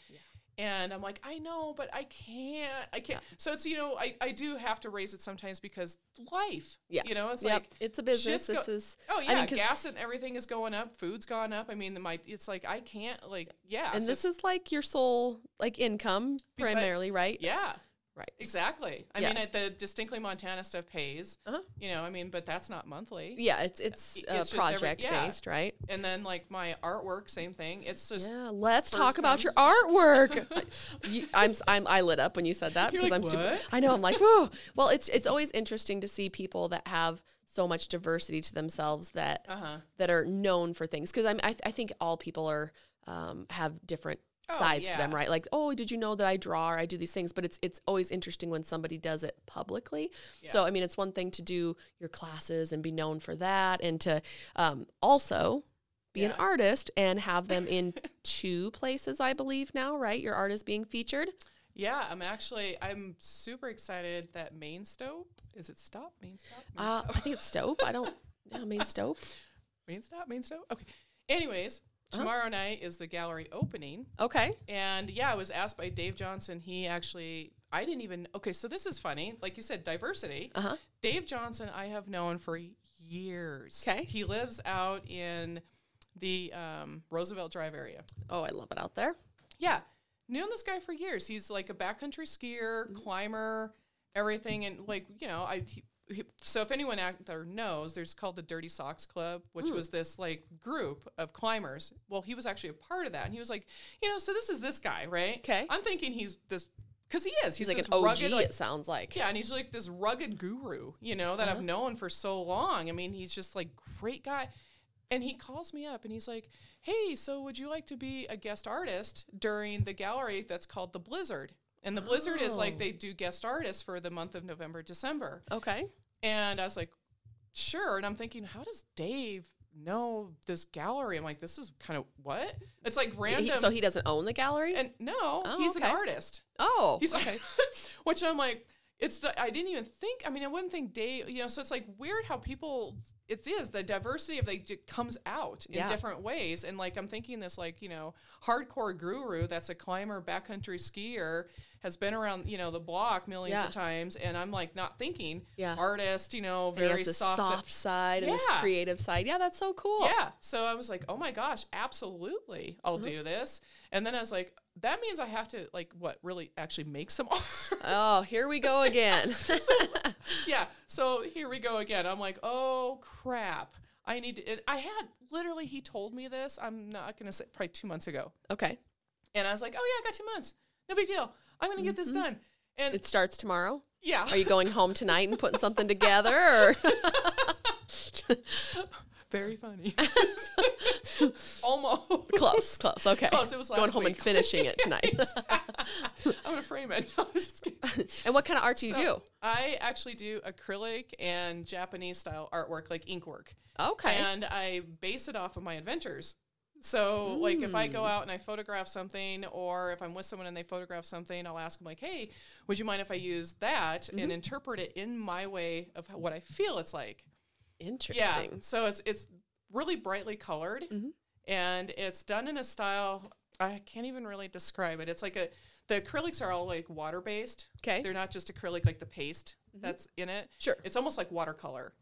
And I'm like, I know, but I can't. I can't. So it's you know, I, I do have to raise it sometimes because life. Yeah. You know, it's Yep, like it's a business. shit's go- is Oh I yeah, mean, 'cause- gas and everything is going up. Food's gone up. I mean, my it's like I can't like yeah. and so this is like your sole like income primarily, right? yeah, Right. exactly. I mean, Yes. at the distinctly Montana stuff pays. Uh-huh. You know, I mean, but that's not monthly. Yeah, it's it's, It's uh, just every- project yeah. based, right? And then like my artwork, same thing. It's just Yeah, let's talk about your artwork. you, I'm, I'm I lit up when you said that You're because like, I'm super. I know. I'm like, whoa. Well, it's it's always interesting to see people that have so much diversity to themselves that uh huh. that are known for things. Because I'm, I, I think all people are um, have different Oh, sides to them, right? Like, oh, did you know that I draw or I do these things? But it's it's always interesting when somebody does it publicly. So I mean, it's one thing to do your classes and be known for that, and to um, also be an artist and have them in two places, I believe now, right? Your art is being featured. Yeah, I'm actually I'm super excited that Main Stop is it Stop Main Stop Main Uh, Stop I think it's Stope. I don't. Yeah, main Stope. Main Stop Main Stop. Okay. Anyways, Tomorrow night is the gallery opening. Okay. And yeah, I was asked by Dave Johnson. He actually, I didn't even, okay, so this is funny. Like you said, diversity. Uh huh. Dave Johnson, I have known for years. Okay. He lives out in the um, Roosevelt Drive area. Oh, I love it out there. Yeah. Known this guy for years. He's like a backcountry skier, climber, everything. And like, you know, I, he- so if anyone out there knows, there's called the Dirty Socks Club, which was this like group of climbers. Well, he was actually a part of that, and he was like, you know, so this is this guy, right? Okay. I'm thinking he's this because he is. He's, He's, like an OG. rugged, like, it sounds like. yeah, and he's like this rugged guru, you know, that Uh-huh. I've known for so long. I mean, he's just like great guy. And he calls me up and he's like, "Hey, so would you like to be a guest artist during the gallery that's called the Blizzard?" And the Blizzard is like Oh. they do guest artists for the month of November, December. Okay. And I was like, "Sure." And I'm thinking, "How does Dave know this gallery?" I'm like, "This is kind of what?" It's like He- random. so he doesn't own the gallery. and no, Oh, he's okay. an artist. oh. He's like, which I'm like, it's the, I didn't even think. I mean, I wouldn't think Dave. You know, so it's like weird how people. It is the diversity of they j- comes out in Yeah. different ways, and like I'm thinking this like you know hardcore guru that's a climber, backcountry skier has been around you know the block millions Yeah. of times, and I'm like not thinking Yeah. artist, you know, very soft. soft, side and this creative side. Yeah, that's so cool. Yeah. So I was like, oh my gosh, absolutely, I'll uh-huh. do this. And then I was like, that means I have to like what really actually make some art. Oh, here we go again. yeah. So here we go again. I'm like, oh crap. I need to. I had literally, he told me this. I'm not going to say probably two months ago. Okay. And I was like, oh, yeah, I got two months. No big deal. I'm going to get this mm-hmm. done. And It starts tomorrow. yeah. Are you going home tonight and putting something together? Very funny. Almost. close, close. Okay. Close, it was going home and finishing it tonight. I'm to frame it. No, and what kind of art do you So, I actually do acrylic and Japanese style artwork, like ink work. Okay. And I base it off of my adventures. So, like, if I go Mm. out and I photograph something, or if I'm with someone and they photograph something, I'll ask them, like, hey, would you mind if I use that Mm-hmm. and interpret it in my way of how- what I feel it's like? Interesting. Mm-hmm. Yeah. So it's it's really brightly colored, and it's done in a style I can't even really describe it. It's like a the acrylics are all like water based. Okay. They're not just acrylic like the paste that's in it. Sure. It's almost like watercolor.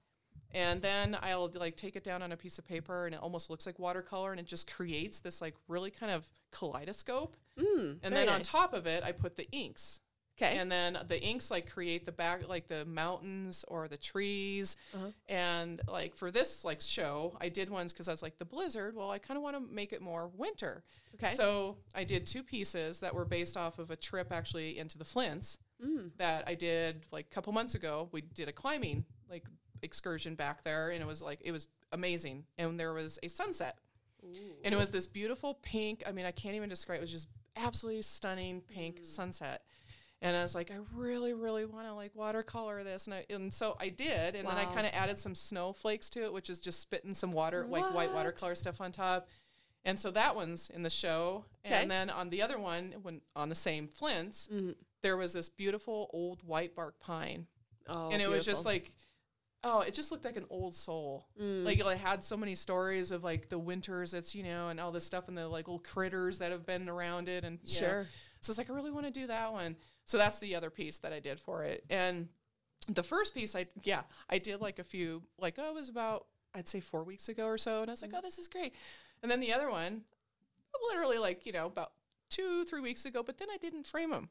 And then I'll like take it down on a piece of paper and it almost looks like watercolor and it just creates this like really kind of kaleidoscope. Mm, And then on top of it, I put the inks. Okay. And then the inks like create the back like the mountains or the trees. Uh-huh. And like for this like show, I did ones because I was like the blizzard. Well, I kind of want to make it more winter. Okay. So I did two pieces that were based off of a trip actually into the Flints Mm. that I did like a couple months ago. We did a climbing like excursion back there, and it was like it was amazing. And there was a sunset, and it was this beautiful pink. I mean, I can't even describe. It was just absolutely stunning pink Mm. sunset. And I was like, I really, really want to like watercolor this, and I, and so I did, and then I kind of added some snowflakes to it, which is just spitting some water, like white watercolor stuff on top. And so that one's in the show, Okay. and then on the other one, when on the same flints, Mhm. there was this beautiful old white bark pine, Oh, and it was just like, oh, it just looked like an old soul. Mm. Like it had so many stories of like the winters that's you know, and all this stuff, and the like little critters that have been around it, and you know. Sure. So it's like I really want to do that one. So that's the other piece that I did for it. And the first piece I yeah, I did like a few like oh, it was about I'd say 4 weeks ago or so and I was like, "Oh, this is great." And then the other one literally like, you know, about 2 3 weeks ago, but then I didn't frame them.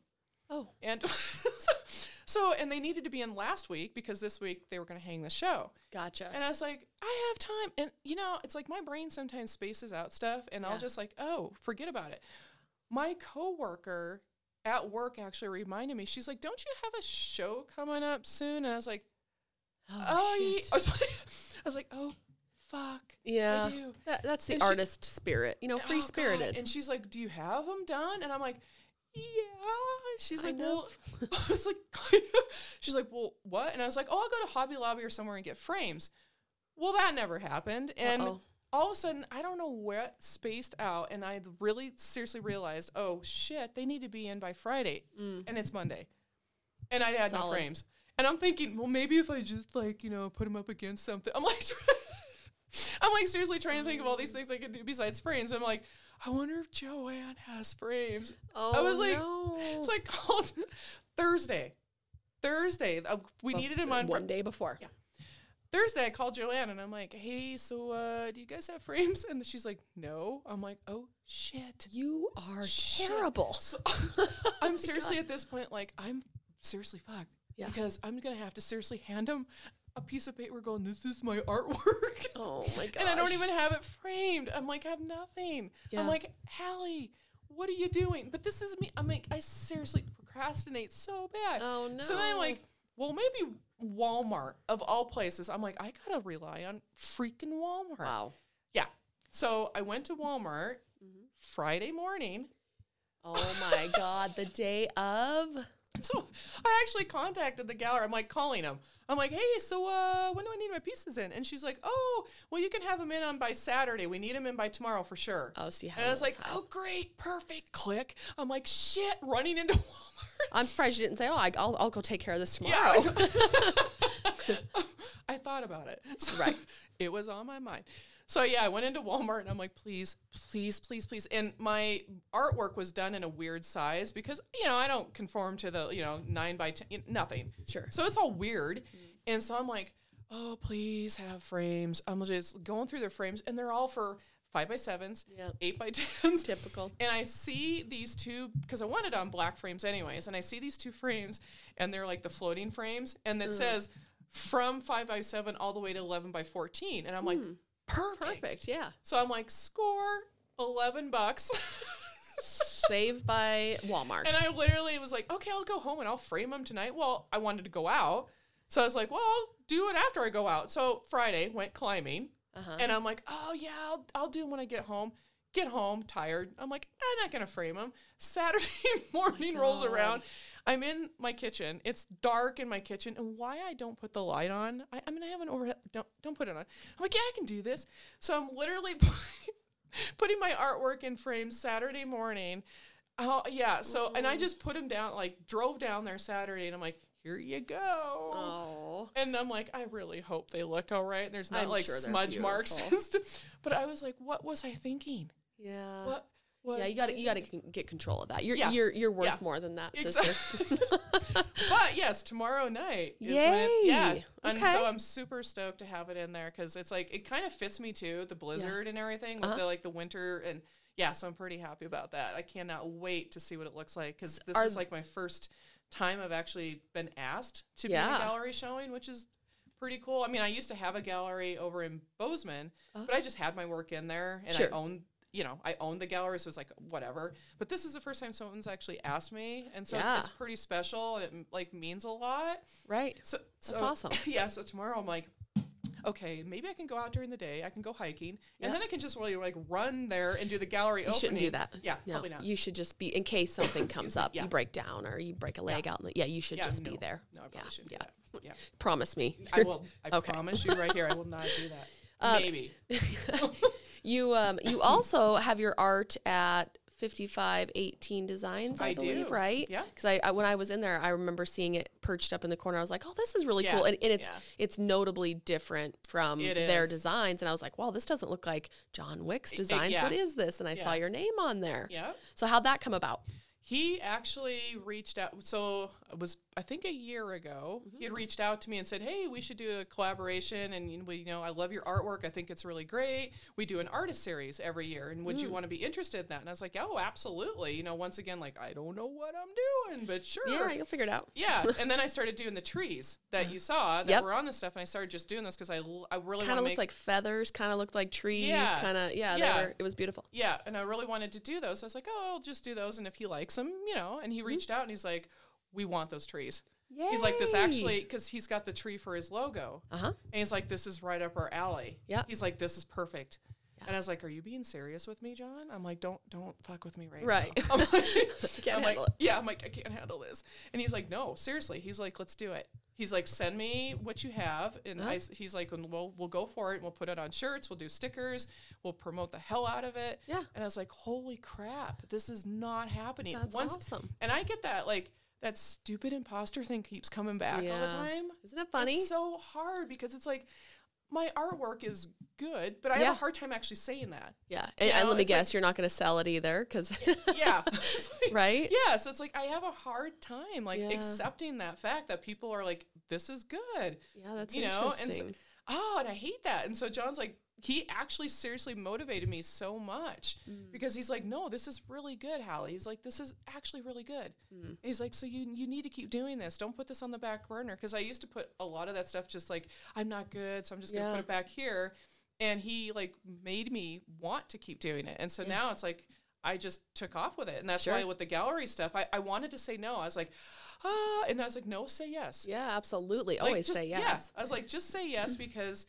Oh. And so and they needed to be in last week because this week they were going to hang the show. Gotcha. And I was like, I have time. And, you know, it's like my brain sometimes spaces out stuff and Yeah. I'll just like, oh, forget about it. My coworker at work actually reminded me, she's like, don't you have a show coming up soon? And I was like, oh, oh yeah. I was like, I was like, oh, fuck. Yeah. That, that's the And she- artist spirit, you know, Oh, free spirited. And she's like, do you have them done? And I'm like, yeah. She's like, Kind well, I was like, she's like, well, what? And I was like, oh, I'll go to Hobby Lobby or somewhere and get frames. Well, that never happened. And Uh-oh. all of a sudden, I don't know what spaced out. And I really seriously realized, oh, shit, they need to be in by Friday. And it's Monday. And I had no Mm. Frames. And I'm thinking, well, maybe if I just like, you know, put them up against something. I'm like, I'm like seriously trying to think of all these things I could do besides frames. I'm like, I wonder if Joanne has frames. oh, was like- no. So I called Thursday. Thursday. uh, We needed him on one day before. Yeah. Thursday. I called Joanne and I'm like, hey, so uh, do you guys have frames? And she's like, no. I'm like, oh shit. You are Shit. terrible. So I'm seriously at this point like I'm seriously fucked Yeah. because I'm gonna have to seriously hand him a piece of paper going, this is my artwork. Oh my god. and I don't even have it framed. I'm like, I have nothing. Yeah. I'm like, Hallie, what are you doing? But this is me. I'm like, I seriously procrastinate so bad. Oh no. So then I'm like, well, maybe Walmart of all places. I'm like, I gotta rely on freaking Walmart. wow. Yeah. So I went to Walmart Mm-hmm. Friday morning. Oh my god. The day of. So I actually contacted the gallery. I'm like calling him. I'm like, hey, so uh, when do I need my pieces in? And she's like, oh, well, you can have them in on by Saturday. We need them in by tomorrow for sure. Oh, so you have and I was like, time. oh, great, perfect. Click. I'm like, shit, running into Walmart. I'm surprised you didn't say, "Oh, I, I'll I'll go take care of this tomorrow." Yeah. I thought about it. So Right. It was on my mind. So yeah, I went into Walmart and I'm like, please, please, please, please. And my artwork was done in a weird size because you know I don't conform to the you know nine by ten, nothing. Sure. So it's all weird. Mm-hmm. And so I'm like, oh, please have frames. I'm just going through their frames, and they're all for five by sevens, Yeah. eight by tens, Typical. and I see these two because I wanted on black frames anyways, and I see these two frames, and they're like the floating frames, and it mm. says from 5 by 7 all the way to 11 by 14. And I'm like, hmm. Perfect. Perfect. Yeah. So I'm like, score 11 bucks. Save by Walmart. and I literally was like, okay, I'll go home and I'll frame them tonight. Well, I wanted to go out. So I was like, well, I'll do it after I go out. So Friday went climbing. uh-huh. And I'm like, oh yeah, I'll, I'll do them when I get home. Get home tired. I'm like, I'm not gonna frame them. Saturday morning rolls around. I'm in my kitchen. It's dark in my kitchen, and why I don't put the light on? I, I'm gonna have an overhead. Don't don't put it on. I'm like, yeah, I can do this. So I'm literally putting my artwork in frames Saturday morning. Oh yeah. So and I just put them down. Like drove down there Saturday, and I'm like, here you go. oh. And I'm like, I really hope they look all right. There's not I'm like sure smudge marks beautiful. and stuff. But I was like, what was I thinking? Yeah. What yeah, you got to you got to thinking? get control of that. You're Yeah. you're you're worth Yeah. more than that, Exactly. sister. But yes, tomorrow night. Is when, yeah. Yay. And Okay. so I'm super stoked to have it in there because it's like it kind of fits me too, the blizzard and everything with Uh-huh. the like the winter and yeah. So I'm pretty happy about that. I cannot wait to see what it looks like because this is like my first time I've actually been asked to be in a gallery showing, which is pretty cool. I mean, I used to have a gallery over in Bozeman, Uh-huh. but I just had my work in there and Sure. I owned, you know, I owned the gallery, so it's like whatever. But this is the first time someone's actually asked me, and so Yeah. it's, it's pretty special and it like means a lot. right. So That's so- awesome. Yeah. So tomorrow I'm like. Okay, maybe I can go out during the day. I can go hiking, Yeah. and then I can just really like run there and do the gallery You opening. shouldn't do that. Yeah, No, probably not. you should just be in case something comes up. yeah. You break down or you break a leg out. The, yeah, you should Yeah, just no. be there. No, I probably yeah, shouldn't yeah. do that. Yeah. Promise me. I will. I Okay. promise you right here, I will not do that. Uh, Maybe. You um you also have your art at 5518 Designs, I, I believe, do. right? Yeah. Because I, I when I was in there, I remember seeing it perched up in the corner. I was like, oh, this is really Yeah, cool, and, and it's yeah. it's notably different from It their is. designs. And I was like, wow, this doesn't look like John Wick's designs. yeah. What is this? And I saw your name on there. Yeah. So how'd that come about? He actually reached out. So it was, I think, a year ago. Mm-hmm. He had reached out to me and said, "Hey, we should do a collaboration." And you know, we, you know, I love your artwork. I think it's really great. We do an artist series every year, and would you mm. want to be interested in that? And I was like, "Oh, absolutely." You know, once again, like I don't know what I'm doing, but sure. Yeah, you'll figure it out. Yeah, and then I started doing the trees that you saw that Yep. were on this stuff, and I started just doing this because I, l- I really Kind of looked make like feathers. Kind of looked like trees. Yeah. Kind of yeah. Yeah. They were. It was beautiful. Yeah, and I really wanted to do those. I was like, oh, I'll just do those, and if he likes them, you know. And he Mm-hmm. reached out and he's like, we want those trees. He's like, this actually, because he's got the tree for his logo, Uh huh. and he's like, this is right up our alley. Yep. He's like, this is perfect. And I was like, "Are you being serious with me, John?" I'm like, "Don't, don't fuck with me right, Right. now." I'm like, Can't I'm like, it. "Yeah." I'm like, "I can't handle this." And he's like, "No, seriously." He's like, "Let's do it." He's like, "Send me what you have," and Uh-huh. I he's like, "We'll we'll go for it. and We'll put it on shirts. We'll do stickers. We'll promote the hell out of it." Yeah. And I was like, "Holy crap! This is not happening." That's awesome. And I get that like that stupid imposter thing keeps coming back all the time. Isn't it funny? It's so hard because it's like my artwork is good, but I Yeah. have a hard time actually saying that. yeah. And, You and let me it's like- guess, you're not going to sell it either, because Yeah. Like- right. Yeah. So it's like I have a hard time like Yeah. accepting that fact that people are like, this is good. Yeah, that's you know, and so, oh, and I hate that. And so John's like, he actually seriously motivated me so much Mm. because he's like, no, this is really good, Hallie. He's like, this is actually really good. Mm. He's like, so you you need to keep doing this. Don't put this on the back burner because I used to put a lot of that stuff just like I'm not good, so I'm just gonna Yeah. put it back here. And he like made me want to keep doing it. And so now it's like I just took off with it. And that's Sure. why with the gallery stuff, I, I wanted to say no. I was like, ah, and I was like, no, say yes. yeah, absolutely. Like, Always just- say Yeah. yes. I was like, just say yes because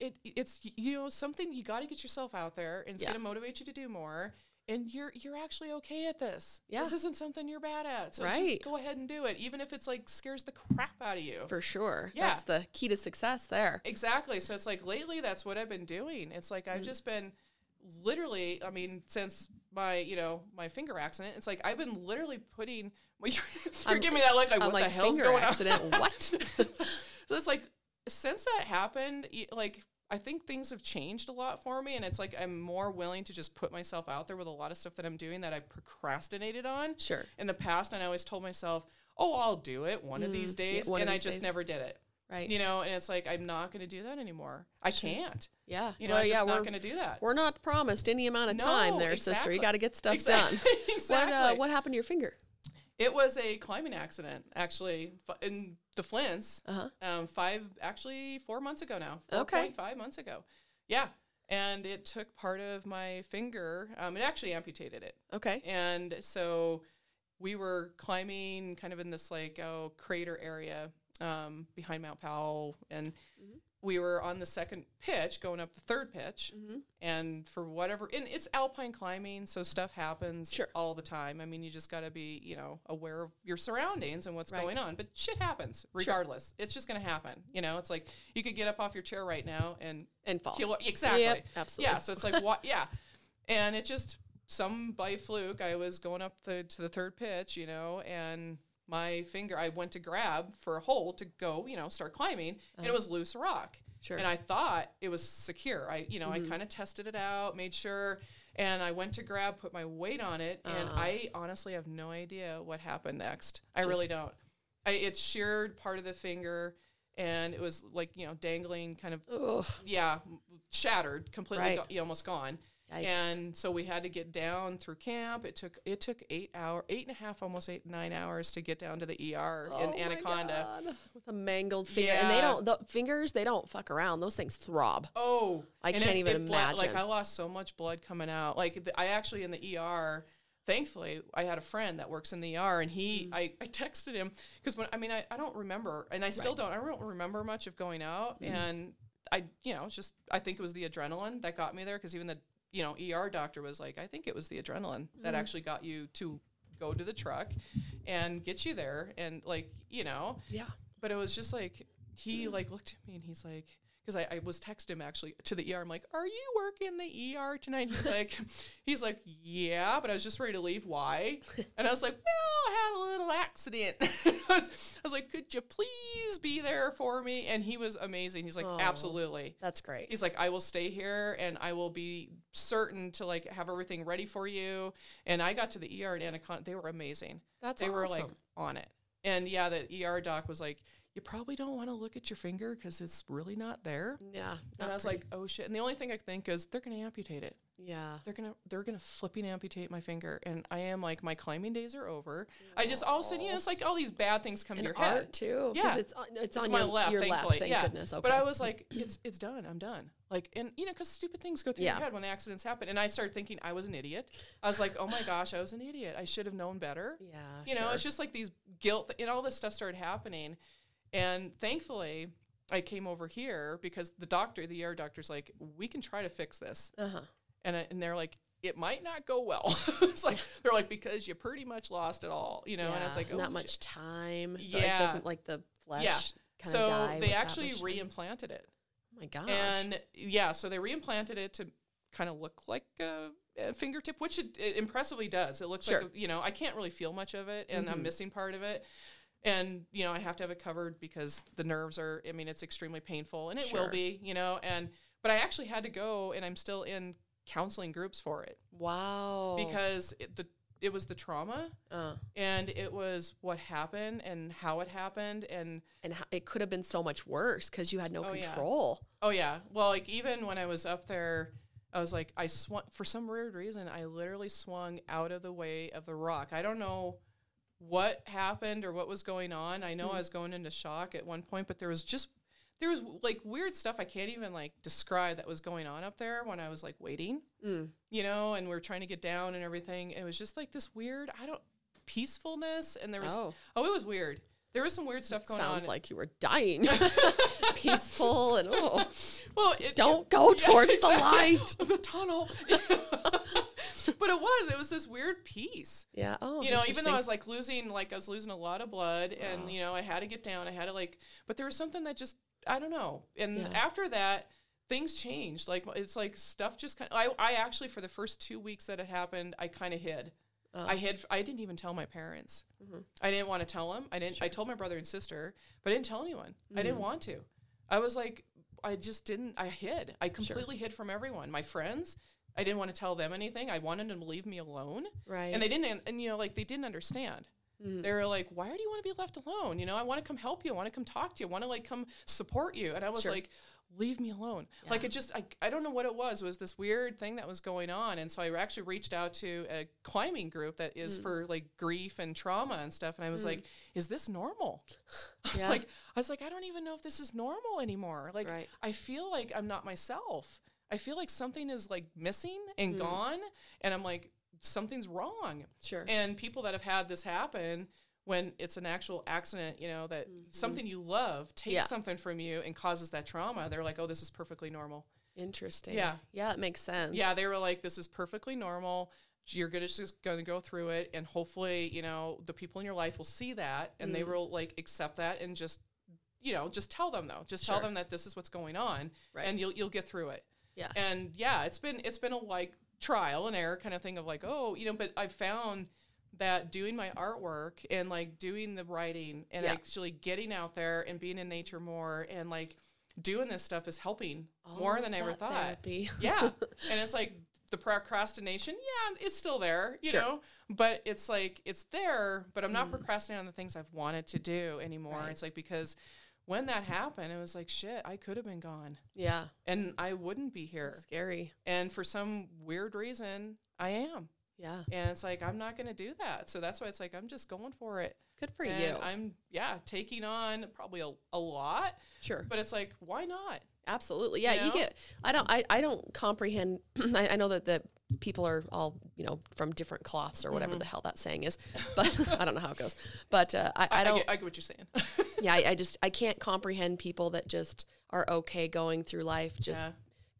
it it's you know something you got to get yourself out there, and it's Yeah. going to motivate you to do more. And you're you're actually okay at this. Yeah. This isn't something you're bad at. So Right. just go ahead and do it, even if it's like scares the crap out of you. For sure. Yeah. That's the key to success there. Exactly. So it's like lately that's what I've been doing. It's like Mm. I've just been literally, I mean, since my, you know, my finger accident, it's like I've been literally putting well, you're, you're giving me that look like I'm what like the hell's finger going accident. on? what? so it's like since that happened, like I think things have changed a lot for me and it's like I'm more willing to just put myself out there with a lot of stuff that I'm doing that I procrastinated on Sure. in the past and I always told myself, "Oh, I'll do it one of these Mm, yeah, days." one and I just days. never did it. Right. You know, and it's like I'm not going to do that anymore. I can't. yeah. You know, well, I'm just yeah, not going to do that. we're not promised any amount of time No, there, sister. You got to get stuff Exactly. done. What, uh, exactly. what happened to your finger? It was a climbing accident, actually, in the Flints. Uh-huh. Um, five, actually, four months ago now. Okay. 4.5 months ago. Yeah. And it took part of my finger. Um, it actually amputated it. Okay. And so we were climbing kind of in this like oh crater area um, behind Mount Powell, and Mhm. We were on the second pitch, going up the third pitch, Mm-hmm. and for whatever, and it's alpine climbing, so stuff happens Sure. all the time. I mean, you just got to be you know aware of your surroundings and what's Right. going on. But shit happens regardless. It's just going to happen. You know, it's like you could get up off your chair right now and And fall. kill exactly. Yep, absolutely. Yeah, so it's like what? Yeah, and it just some by fluke. I was going up the to the third pitch, you know, and my finger. I went to grab for a hold to go, you know, start climbing, and it was loose rock. Uh-huh. Sure. And I thought it was secure. I, you know, Mm-hmm. I kind of tested it out, made sure, and I went to grab, put my weight on it, and Uh-huh. I honestly have no idea what happened next. I really don't. I, it sheared part of the finger, and it was like you know dangling, kind of Ugh. yeah, shattered, completely, Right. go- almost gone. Yikes. And so we had to get down through camp. It took it took eight hour, eight and a half, almost eight nine hours to get down to the ER Oh in Anaconda. God. With a mangled finger. And they don't, the fingers, they don't fuck around. Those things throb. Oh, I can't even bled- like. I lost so much blood coming out. Like the, I actually in the ER. Thankfully, I had a friend that works in the ER, and he, Mm. I, I texted him because when I mean, I, I don't remember, and I still don't. I don't remember much of going out, Mm-hmm. and I, you know, just I think it was the adrenaline that got me there because even the, you know, ER doctor was like, I think it was the adrenaline that actually got you to go to the truck and get you there, and like, you know, Yeah. but it was just like he like looked at me and he's like because I, I was texting him actually to the ER. I'm like, "Are you working the ER tonight?" He's like, "He's like, yeah," but I was just ready to leave. Why? And I was like, "Well, I had a little accident." I, was, I was like, "Could you please be there for me?" And he was amazing. He's like, Oh. "Absolutely." That's great. He's like, I will stay here and I will be certain to like have everything ready for you. And I got to the ER in Anaconda. They were amazing. That's they were like on it. And yeah, the ER doc was like, you probably don't want to look at your finger because it's really not there. Yeah. And I was pretty. like, oh shit. And the only thing I think is they're gonna amputate it. yeah. They're gonna they're gonna flipping amputate my finger. And I am like my climbing days are over. I just all of a sudden, you know, it's like all these bad things come And to your art head. too. Yeah. It's on, it's, It's on my your left, your thankfully. left. Thank yeah. goodness. Okay. But I was like, it's it's done. I'm done. Like, and you know, because stupid things go through Yeah. your head when accidents happen. And I started thinking I was an idiot. I was like, oh my gosh, I was an idiot. I should have known better. yeah. You know, sure. it's just like these guilt and all this stuff started happening. And thankfully, I came over here because the doctor, the ER doctor's like, we can try to fix this. Uh-huh. And, I, and they're like, it might not go well. it's like, they're like, because you pretty much lost it all, you know? And I was like, oh, not shit. much time. Yeah. Like, doesn't like the flesh Yeah. So die. they actually much time? reimplanted it. Oh my gosh. And yeah, so they reimplanted it to kind of look like a, a fingertip, which it, it impressively does. It looks Sure. like, a, you know, I can't really feel much of it and Mhm. I'm missing part of it. And, you know, I have to have it covered because the nerves are, I mean, it's extremely painful and it Sure. will be, you know, and, but I actually had to go and I'm still in counseling groups for it wow. because it, the, it was the trauma uh, and it was what happened and how it happened and and how, it could have been so much worse because you had no Oh, yeah. control. Oh yeah. Well, like even when I was up there, I was like, I swung for some weird reason. I literally swung out of the way of the rock. I don't know what happened or what was going on. I know I was going into shock at one point, but there was just there was like weird stuff I can't even like describe that was going on up there when I was like waiting, Mm. you know, and we are trying to get down and everything. It was just like this weird, I don't peacefulness, and there was Oh. oh, it was weird. There was some weird stuff going Sounds on. Sounds like you were dying. Peaceful and oh, well, it, don't go Yeah, towards exactly. the light. Of the tunnel. but it was, it was this weird peace. Yeah. Oh, you know, even though. I was like losing, like I was losing a lot of blood, and you know, I had to get down. I had to like, but there was something that just, I don't know. And Yeah. after that, things changed. Like it's like stuff just kind. I I actually for the first two weeks that it happened, I kind of hid. Oh. I hid. I didn't even tell my parents. Mhm. I didn't want to tell them. I didn't. I told my brother and sister, but I didn't tell anyone. I didn't Mhm. want to. I was like, I just didn't. I hid. I completely hid from everyone. My friends. I didn't want to tell them anything. I wanted them to leave me alone, right. and they didn't. And you know, like they didn't understand. Mhm. They were like, "Why do you want to be left alone? You know, I want to come help you. I want to come talk to you. I want to like come support you." And I was Sure. like, leave me alone. Like it just, I, I don't know what it was. It was this weird thing that was going on. And so I actually reached out to a climbing group that is Mm. for like grief and trauma and stuff. And I was like, is this normal? I was Yeah. like, I was like, I don't even know if this is normal anymore. Like, Right. I feel like I'm not myself. I feel like something is like missing and Mm. gone. And I'm like, something's wrong. Sure. And people that have had this happen when it's an actual accident, you know, that something you love takes Mm-hmm. Yeah. something from you and causes that trauma, they're like, oh, this is perfectly normal. Interesting. Yeah. Yeah, it makes sense. Yeah, they were like, this is perfectly normal. You're gonna just gonna go through it, and hopefully, you know, the people in your life will see that, and Mm. they will like accept that, and just, you know, just tell them though, just tell them that this is what's going on, Right. and you'll you'll get through it. Yeah. And yeah, it's been it's been a like trial and error kind of thing of like, oh, you know, but I found that doing my artwork and like doing the writing and Yeah. actually getting out there and being in nature more and like doing this stuff is helping oh, more than I ever thought. therapy. Yeah. and it's like the procrastination, yeah, it's still there, you Sure. know, but it's like it's there, but I'm not mm. procrastinating on the things I've wanted to do anymore. Right. It's like because when that happened, it was like shit, I could have been gone yeah. and I wouldn't be here. Scary. And for some weird reason, I am. Yeah. And it's like I'm not going to do that. So that's why it's like I'm just going for it. Good for and you. I'm yeah, taking on probably a, a lot, sure. but it's like why not? Absolutely. Yeah, you, know? get I don't I, I don't comprehend I, I know that the people are all, you know, from different cloths or whatever the hell that saying is. But I don't know how it goes. But uh, I, I, I, don't get, I get what you're saying. yeah, I, I just I can't comprehend people that just are okay going through life just Yeah.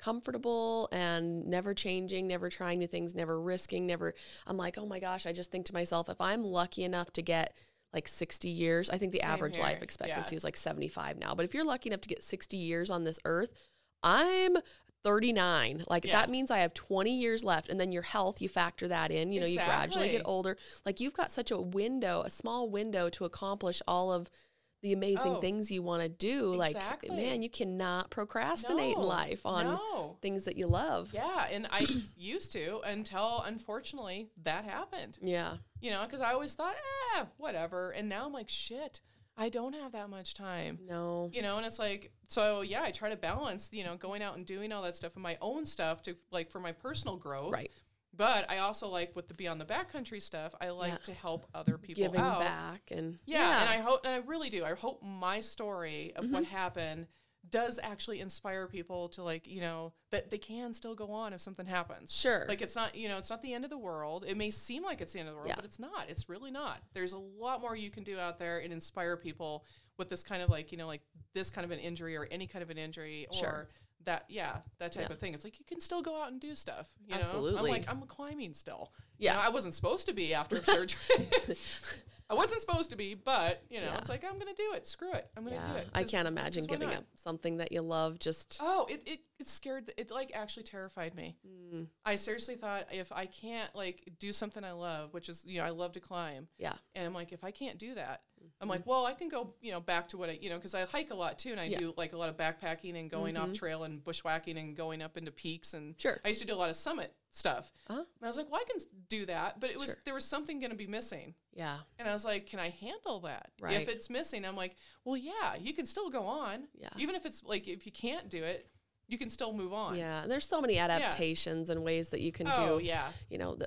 Comfortable and never changing, never trying new things, never risking, never I'm like, "Oh my gosh, I just think to myself if I'm lucky enough to get like 60 years. I think the Same average here. life expectancy Yeah. is like 75 now. But if you're lucky enough to get 60 years on this earth, I'm 39. Like Yeah. that means I have 20 years left. And then your health, you factor that in. You know, you gradually get older. Like you've got such a window, a small window to accomplish all of the amazing Oh, things you want to do. Like, man, you cannot procrastinate in life on no. things that you love. Yeah, and I used to until unfortunately that happened. Yeah. You know, because I always thought, ah, whatever. And now I'm like, shit, I don't have that much time. No. You know, and it's like, so yeah, I try to balance, you know, going out and doing all that stuff and my own stuff to like for my personal growth. Right. But I also like with the Beyond the Backcountry stuff, I like Yeah. to help other people Giving out. back and Yeah, and I hope, and I really do. I hope my story of Mm-hmm. what happened does actually inspire people to like, you know, that they can still go on if something happens. Sure. Like it's not, you know, it's not the end of the world. It may seem like it's the end of the world, Yeah. but it's not. It's really not. There's a lot more you can do out there and inspire people with this kind of like, you know, like this kind of an injury or any kind of an injury or Sure. That, yeah, that type Yeah. of thing. It's like you can still go out and do stuff. You know, Absolutely. I'm like I'm climbing still. Yeah. You know, I wasn't supposed to be after surgery. I wasn't supposed to be, but you know, Yeah. it's like I'm gonna do it. Screw it. I'm gonna do yeah. it. I can't imagine giving up something that you love just Oh, it, it it scared. It like actually terrified me. Mm. I seriously thought if I can't like do something I love, which is you know I love to climb, yeah. and I'm like if I can't do that, I'm like well I can go you know back to what I you know because I hike a lot too, and I Yeah. do like a lot of backpacking and going off trail and bushwhacking and going up into peaks and Sure. I used to do a lot of summit stuff. Uh-huh. And I was like well I can do that, but it was Sure. there was something going to be missing. Yeah. And I was like, can I handle that? Right. If it's missing, I'm like, well, yeah, you can still go on. Yeah. Even if it's like, if you can't do it, you can still move on. Yeah. And there's so many adaptations and ways that you can Oh, do. yeah. You know, the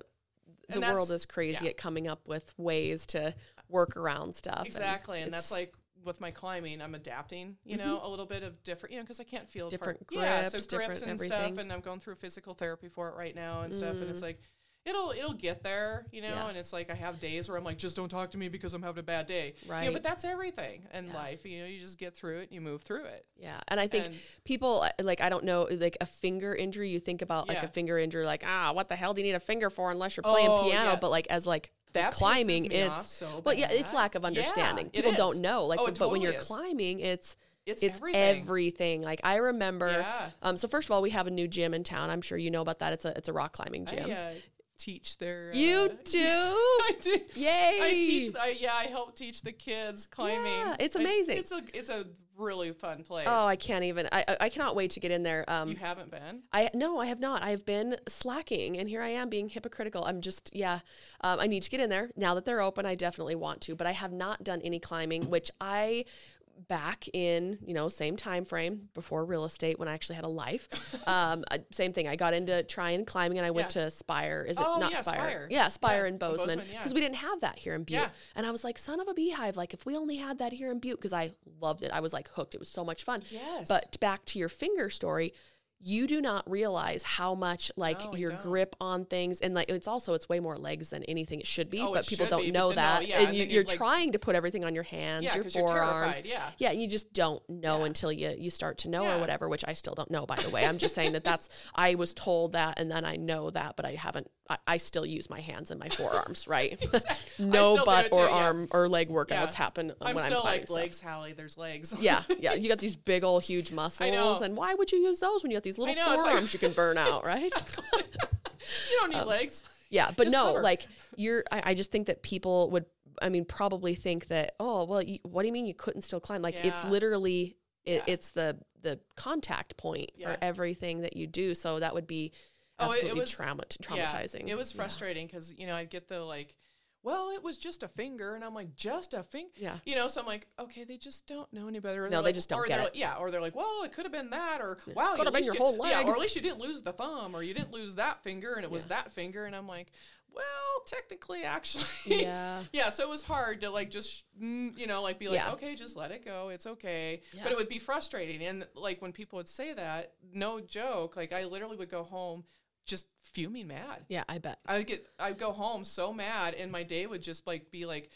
the world is crazy yeah. at coming up with ways to work around stuff. Exactly. And, that's like with my climbing, I'm adapting, you know, a little bit of different, you know, because I can't feel Mm-hmm. Different part. yeah, so grips, grips different and everything. stuff. And I'm going through physical therapy for it right now and stuff. And it's like, it'll it'll get there, you know. Mm. Yeah. And it's like I have days where I'm like, just don't talk to me because I'm having a bad day. You know, but that's everything in Yeah. life. You know, you just get through it and you move through it. Yeah, and I think And- people uh, like I don't know like a finger injury. You think about like Yeah. a finger injury, like ah, what the hell do you need a finger for unless you're playing Oh, piano? But like as like That climbing, it's so well, yeah, it's lack of understanding. it People don't know. Like, Oh, but when you're is. climbing, it's It's, it's everything. everything. Like I remember. Yeah. Um. So first of all, we have a new gym in town. I'm sure you know about that. It's a it's a rock climbing gym. I uh, teach their. you uh, do. I do. Yay! I teach. I, yeah, I help teach the kids climbing. Yeah, it's I- amazing. it's a it's a really fun place. Oh, I can't even. I I- I cannot wait to get in there. Um. you haven't been. I no, I have not. I've been slacking, and here I am being hypocritical. I'm just yeah. Um, I need to get in there now that they're open. I definitely want to, but I have not done any climbing, which I back in you know same time frame before real estate when I actually had a life. um, same thing. I got into trying climbing and I went Yeah. to Spire. Is it Oh, not yeah, Spire? Spire. Yeah, Spire Yeah, in Bozeman because we didn't have that here in Butte. And I was like, son of a beehive. Like if we only had that here in Butte, because I loved it. I was like hooked. It was so much fun. Yes. But back to your finger story, you do not realize how much like your grip on things and like it's also it's way more legs than anything it should be, Oh, but people don't be, know then no, that. yeah, and and you, you're, like- trying to put everything on your hands, yeah, your forearms. Yeah. Yeah, you just don't know Yeah. until you you start to know or whatever, which I still don't know by the way. I'm just saying that that's I was told that and then I know that, but I haven't I, I still use my hands and my forearms, right? no butt too, or yeah. arm or leg workouts happen I'm when still I'm like stuff. legs, Hallie. There's legs. Yeah, yeah. You got these big old huge muscles, and why would you use those when you got these little know, it's like- forearms you can burn out, right? you don't need um, legs. Yeah, but Just no, cover. like you're. I, I just think that people would. I mean, probably think that. Oh, well, you, what do you mean you couldn't still climb? Like it's literally. It, Yeah. It's the the contact point Yeah. for everything that you do. So that would be Oh, it- it absolutely was- trauma, Yeah, traumatizing. it was frustrating because you know I'd get the like, well, it was just a finger, and I'm like, just a finger. Yeah. You know, so I'm like, okay, they just don't know any better. Or No, they're like- just don't or get it. Like, yeah, or they're like, well, it could have been that, or wow, Could have been your you- whole Yeah, leg. or at least you didn't lose the thumb, or you didn't lose that finger, and it was Yeah. that finger, and I'm like, well, technically, actually, Yeah. yeah. So it was hard to like just, mm, you know, like be like, Yeah. okay, just let it go, it's okay. Yeah. But it would be frustrating, and like when people would say that, no joke, like I literally would go home just fuming mad. Yeah, I bet. I would get, I'd go home so mad, and my day would just like be like,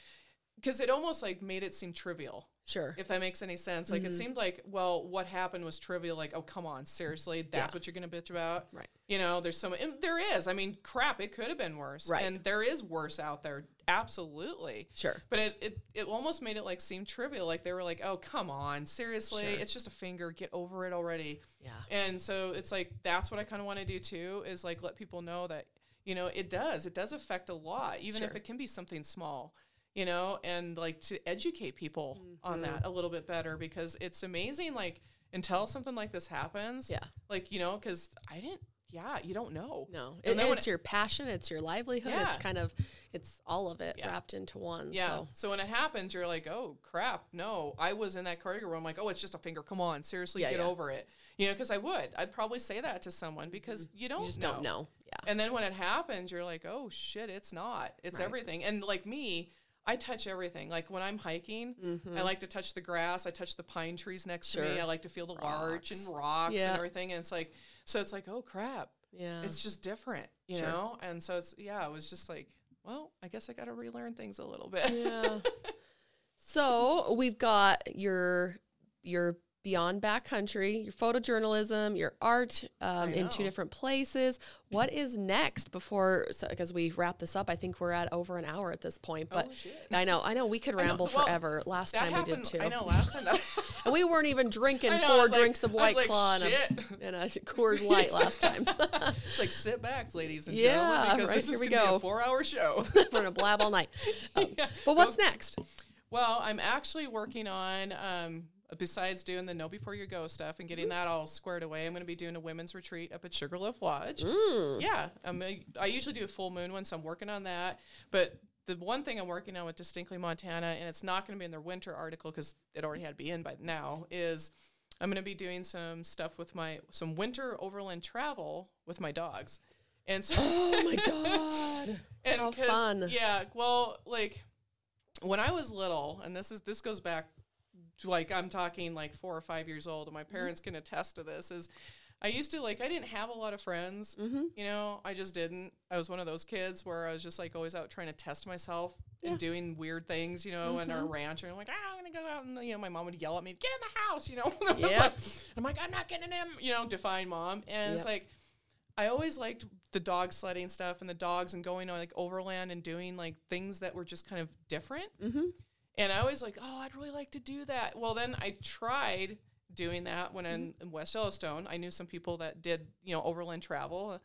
because it almost like made it seem trivial, Sure. if that makes any sense. Like it mm-hmm. seemed like, well, what happened was trivial. Like, oh come on, seriously, that's Yeah. what you're gonna bitch about, Right. You know, there's so, and there is. I mean, crap, it could have been worse, Right. And there is worse out there, absolutely. Sure. But it, it, it almost made it like seem trivial. Like they were like, oh, come on, seriously, Sure. it's just a finger. Get over it already. Yeah. And so it's like, that's what I kind of want to do too, is like let people know that, you know, it does, it does affect a lot, even if it can be something small, you know, and like to educate people Mm-hmm. on that a little bit better because it's amazing. Like until something like this happens, Yeah. like, you know, cause I didn't, yeah, you don't know. No, And it, it's your passion, it's your livelihood. Yeah. It's kind of, it's all of it Yeah. wrapped into one. Yeah. So So. when it happens, you're like, oh crap, no. I was in that where I'm like, oh, it's just a finger. Come on, seriously, Yeah, get over it. You know, because I would. I'd probably say that to someone because you don't you just know. don't know. Yeah. And then when it happens, you're like, oh shit, it's not. It's Right. everything. And like me, I touch everything. Like when I'm hiking, I like to touch the grass. I touch the pine trees next to me. Mm-hmm. I like to feel the larch and Rocks. rocks Yeah. and everything. And it's like, so it's like, oh crap, Yeah. it's just different, you Sure. know? And so it's, yeah, it was just like, well, I guess I got to relearn things a little bit. yeah. So we've got your your beyond backcountry, your photojournalism, your art um, in two different places. What is next before? Because we wrap this up, I think we're at over an hour at this point. But Oh. I know, I know, we could ramble Well, forever. Last time we did too. I know. Last time that. and we weren't even drinking know, four was like- drinks of White like, Claw and a, and a Coors Light last time. It's like sit back, ladies and Yeah, gentlemen, because right, this here is we gonna be go. a four-hour show. We're gonna blab all night. Um, Yeah. But what's next? well, I'm actually working on. Um, besides doing the know before you go stuff and getting that all squared away, I'm going to be doing a women's retreat up at Sugarloaf Lodge. Mm. Yeah, um, I, I usually do a full moon one, so I'm working on that. But the one thing I'm working on with Distinctly Montana, and it's not going to be in their winter article because it already had to be in by now, is I'm going to be doing some stuff with my some winter overland travel with my dogs. And so, Oh my god! and How fun. Yeah, well, like when I was little, and this is this goes back like I'm talking like four or five years old, and Mm-hmm. my parents can attest to this. Is I used to like I didn't have a lot of friends. Mm-hmm. You know, I just didn't. I was one of those kids where I was just like always out trying to test myself Yeah. and doing weird things. You know, in our Mhm. ranch, and I'm like, ah, I'm gonna go out, and you know, my mom would yell at me, get in the house. You know, and Yep. like, I'm like, I'm not getting him. You know, define mom, and it's like. I always liked the dog sledding stuff and the dogs and going on like overland and doing like things that were just kind of different. Mm-hmm. And I was like, oh, I'd really like to do that. Well, then I tried doing that when in, Mm-hmm. in West Yellowstone. I knew some people that did, you know, overland travel,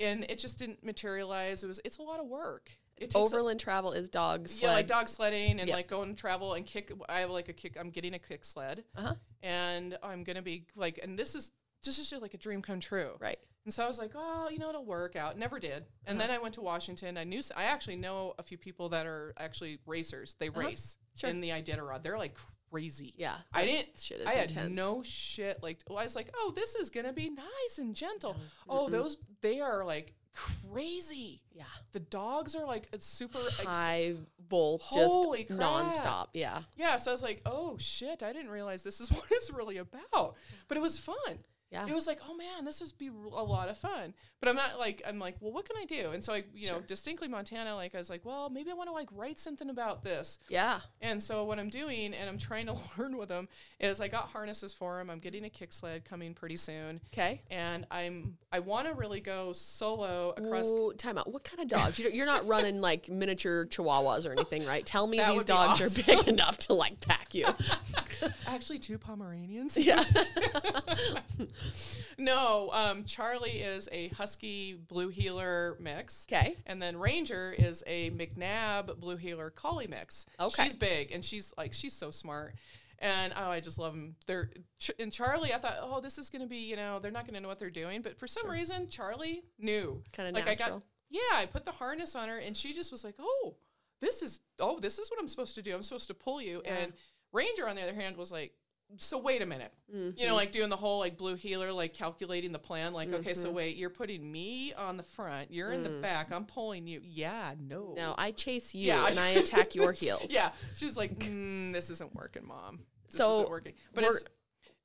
and it just didn't materialize. It was it's a lot of work. Takes a- Overland travel is dog sled. yeah, like dog sledding and Yeah. like going to travel and kick. I have like a kick. I'm getting a kick sled, Uh-huh. and I'm gonna be like, and this is just just like a dream come true. Right. And so I was like, oh, you know, it'll work out. Never did. And Uh-huh. then I went to Washington. I knew I actually know a few people that are actually racers. They Uh-huh. race Sure. in the Iditarod. They're like crazy. Yeah, I didn't. shit is I had intense. no shit. Like, well, I was like, oh, this is gonna be nice and gentle. Oh, those they are like crazy. Yeah. The dogs are like it's super. Ex- High volt, Holy just crap. nonstop. Yeah. yeah, so I was like, oh shit, I didn't realize this is what it's really about. But it was fun. Yeah. It was like, oh man, this would be a lot of fun. But I'm not like, I'm like, well, what can I do? And so I, you know, distinctly Montana, like I was like, well, maybe I want to like write something about this. Yeah. And so what I'm doing, and I'm trying to learn with them, is I got harnesses for him. I'm getting a kick sled coming pretty soon, Okay. and I'm I want to really go solo across. Ooh, time out. What kind of dogs? You're not running like miniature chihuahuas or anything, right? Tell me That these dogs awesome. are big enough to like pack you. Actually, two Pomeranians. yeah. no, um, Charlie is a Husky Blue Heeler mix. Okay. And then Ranger is a McNab Blue Heeler Collie mix. Okay. She's big and she's like she's so smart. And oh, I just love them. They're Ch- and Charlie. I thought, oh, this is gonna be, you know, they're not gonna know what they're doing. But for some reason, Charlie knew. Kinda like I got, natural. yeah, I put the harness on her, and she just was like, oh, this is, oh, this is what I'm supposed to do. I'm supposed to pull you. Yeah. And Ranger, on the other hand, was like, so wait a minute. Mm-hmm. You know, like doing the whole like blue heeler, like calculating the plan. Like, okay, Mm-hmm. so wait, you're putting me on the front, you're in the back, I'm pulling you. Yeah, no. Mm. No, I chase you Yeah. and I attack your heels. Yeah, she's like, mm, this isn't working, mom. This So, isn't working. But we're-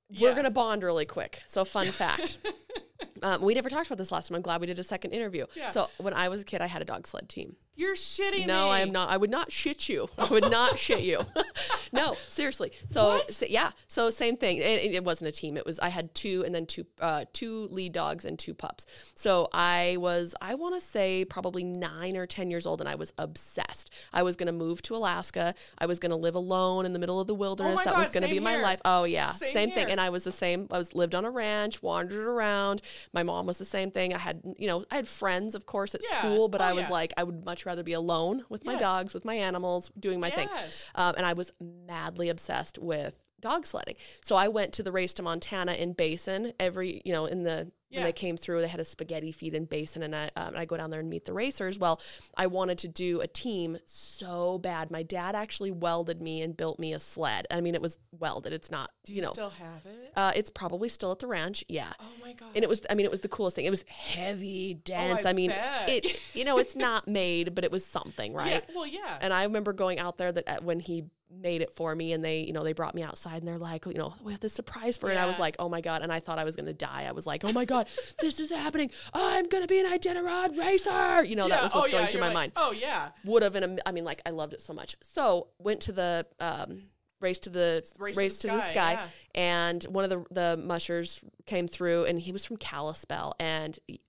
it's We're gonna bond really quick. So fun fact. um, we never talked about this last time. I'm glad we did a second interview. Yeah. So when I was a kid, I had a dog sled team. You're shitting No, me. No, I am not. I would not shit you. I would not shit you. no, seriously. So, so- yeah. So same thing. It, it wasn't a team. It was I had two and then two uh, two lead dogs and two pups. So I was I want to say probably nine or ten years old, and I was obsessed. I was going to move to Alaska. I was going to live alone in the middle of the wilderness. Oh that was going to be same my life. Oh yeah, Same same, thing. And I was the same. I was lived on a ranch, wandered around. My mom was the same thing. I had you know I had friends, of course, at Yeah. school, but Oh, I was yeah. like I would much rather be alone with my dogs, with my animals, doing my thing. Um, and I was madly obsessed with dog sledding. So I went to the race to Montana in Basin every, you know, in the when Yeah. they came through, they had a spaghetti feed in Basin, and I, um, I go down there and meet the racers. Well, I wanted to do a team so bad. My dad actually welded me and built me a sled. I mean, it was welded. It's not, Do you, you, know, still have it? uh, it's probably still at the ranch. Yeah. Oh my god. And it was, I mean, it was the coolest thing. It was heavy, dense. I, mean, Oh, bet. it, you know, it's not made, but it was something, right? Yeah, well, yeah. And I remember going out there that uh, when he made it for me and they, you know, they brought me outside and they're like, you know, we have this surprise for it. And I was like, oh my God. And I thought I was going to die. I was like, oh my God, this is happening. I'm going to be an Iditarod racer. You know, that was what's oh, going yeah, through you're my like, mind. Oh yeah. Would have, in a, I mean, like, I loved it so much. So went to the, um, race to the Race race, to to, the the sky, yeah. and one of the the mushers came through and he was from Kalispell and he-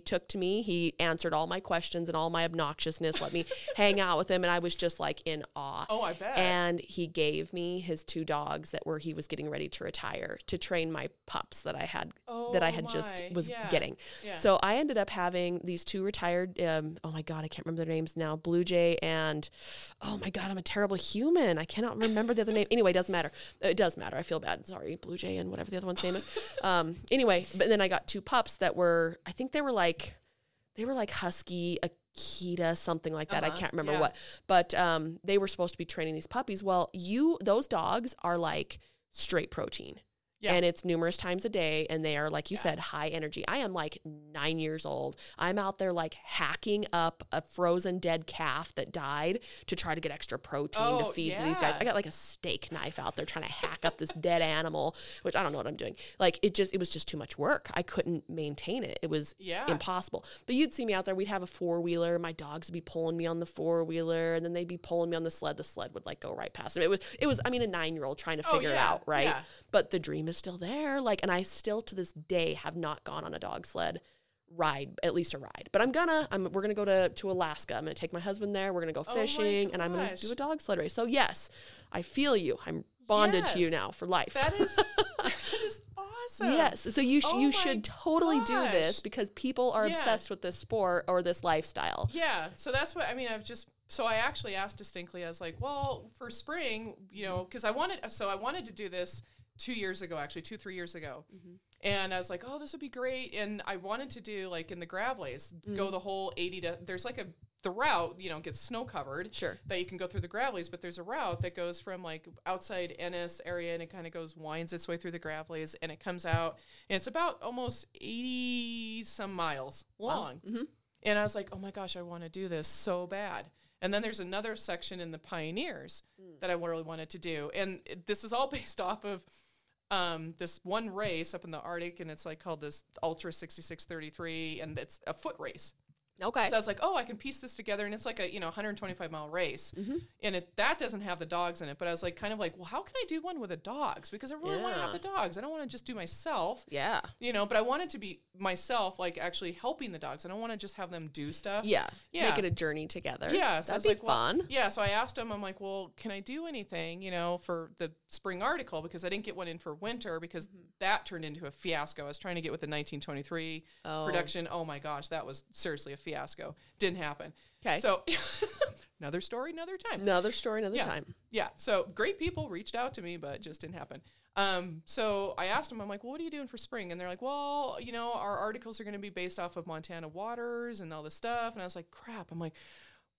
took to me he answered all my questions and all my obnoxiousness let me hang out with him and I was just like in awe Oh, I bet. and he gave me his two dogs that were he was getting ready to retire to train my pups that I had that I Oh had just was yeah, getting. yeah. So I ended up having these two retired um oh my god, I can't remember their names now. Blue Jay and oh my god, I'm a terrible human. I cannot remember the other name. Anyway, it doesn't matter. It does matter. I feel bad. Sorry, Blue Jay and whatever the other one's name is. Um anyway, but then I got two pups that were I think they were like they were like husky Akita, something like that. I Uh-huh, can't remember yeah. what. But um, they were supposed to be training these puppies. Well, you those dogs are like straight protein. Yeah. And it's numerous times a day, and they are, like you said, high energy. I am like nine years old. I'm out there like hacking up a frozen dead calf that died to try to get extra protein Oh, to feed these guys. I got like a steak knife out there trying to hack up this dead animal, which I don't know what I'm doing. Like it just, it was just too much work. I couldn't maintain it. It was Yeah. impossible. But you'd see me out there. We'd have a four wheeler. My dogs would be pulling me on the four wheeler, and then they'd be pulling me on the sled. The sled would like go right past them. It was, it was. I mean, a nine year old trying to Oh, figure it out, right? yeah. But the dream is still there. Like, and I still to this day have not gone on a dog sled ride, at least a ride. But I'm gonna. I'm. We're gonna go to to Alaska. I'm gonna take my husband there. We're gonna go Oh fishing, and I'm gonna do a dog sled race. So yes, I feel you. I'm bonded to you now for life. that is that is awesome. Yes. So you sh- Oh you should totally do this because people are Yeah. obsessed with this sport or this lifestyle. Yeah. So that's what I mean. I've just so I actually asked distinctly. I was like, well, for spring, you know, because I wanted so I wanted to do this two years ago, actually two three years ago, and I was like, oh, this would be great. And I wanted to do like in the Gravellys, go the whole eighty to. There's like a the route, you know, gets snow covered. Sure. That you can go through the gravellys, but there's a route that goes from like outside Ennis area and it kind of goes winds its way through the gravellys and it comes out and it's about almost 80 some miles long. Mm-hmm. And I was like, oh my gosh, I want to do this so bad. And then there's another section in the Pioneers Mm. that I really wanted to do. And this is all based off of um, this one race up in the Arctic, and it's like called this Ultra 6633, and it's a foot race. Okay. So I was like, oh, I can piece this together, and it's like a you know 125 mile race, Mm-hmm. and it that doesn't have the dogs in it. But I was like, kind of like, well, how can I do one with the dogs? Because I really want to have the dogs. I don't want to just do myself, yeah. you know. But I wanted to be myself, like actually helping the dogs. I don't want to just have them do stuff. Yeah. Yeah. Make it a journey together. Yeah, so That'd be like, well- fun. Yeah, so I asked him, I'm like, well, can I do anything, you know, for the spring article because I didn't get one in for winter because Mm-hmm. that turned into a fiasco. I was trying to get with the 1923 Oh. production. Oh my gosh, that was seriously a fiasco. Didn't happen. Okay. So another story, another time. Another story, another Yeah. time. Yeah. So great people reached out to me, but just didn't happen. Um, so I asked them, I'm like, well, what are you doing for spring? And they're like, well, you know, our articles are going to be based off of Montana waters and all this stuff. And I was like, crap. I'm like,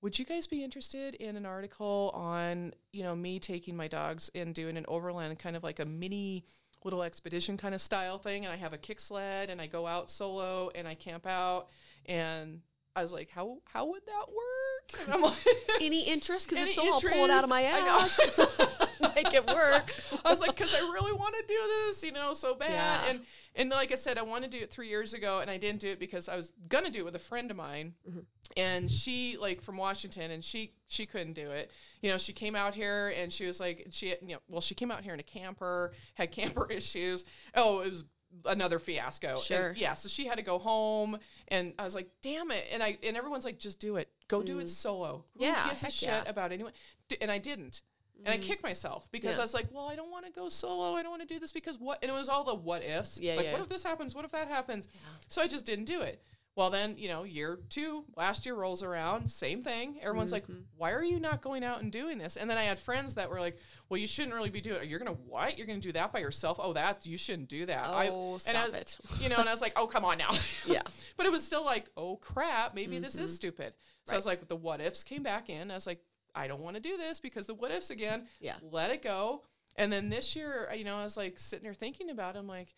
would you guys be interested in an article on, you know, me taking my dogs and doing an overland kind of like a mini little expedition kind of style thing? And I have a kick sled and I go out solo and I camp out. And I was like, how, how would that work? And I'm like, Any interest? Because if so, I'll pull it out of my interest? Ass. Make it work. I was like, because I really want to do this, you know, so bad. Yeah. And and like I said, I wanted to do it three years ago, and I didn't do it because I was gonna do it with a friend of mine, Mm-hmm. and she like from Washington, and she she couldn't do it. You know, she came out here and she was like, she you know, well, she came out here in a camper, had camper issues. Oh, it was another fiasco. And, Sure. yeah. So she had to go home, and I was like, damn it. And I and everyone's like, just do it. Go do it solo. Who Mm. Yeah, gives a shit yeah. about anyone? D- And I didn't. And I kicked myself because Yeah. I was like, well, I don't want to go solo. I don't want to do this because what? And it was all the what ifs. Yeah, like, yeah. what if this happens? What if that happens? So I just didn't do it. Well, then, you know, year two, last year rolls around, same thing. Everyone's Mm-hmm. like, why are you not going out and doing this? And then I had friends that were like, well, you shouldn't really be doing it. You're going to what? You're going to do that by yourself? Oh, that, you shouldn't do that. I- Oh, I stop was- it. You know, and I was like, oh, come on now. Yeah. but it was still like, oh, crap, maybe this Mm-hmm. is stupid. So I was like, the what ifs came back in. I was like, I don't want to do this because the what ifs again. Yeah. Let it go. And then this year, you know, I was like sitting there thinking about it. I'm like,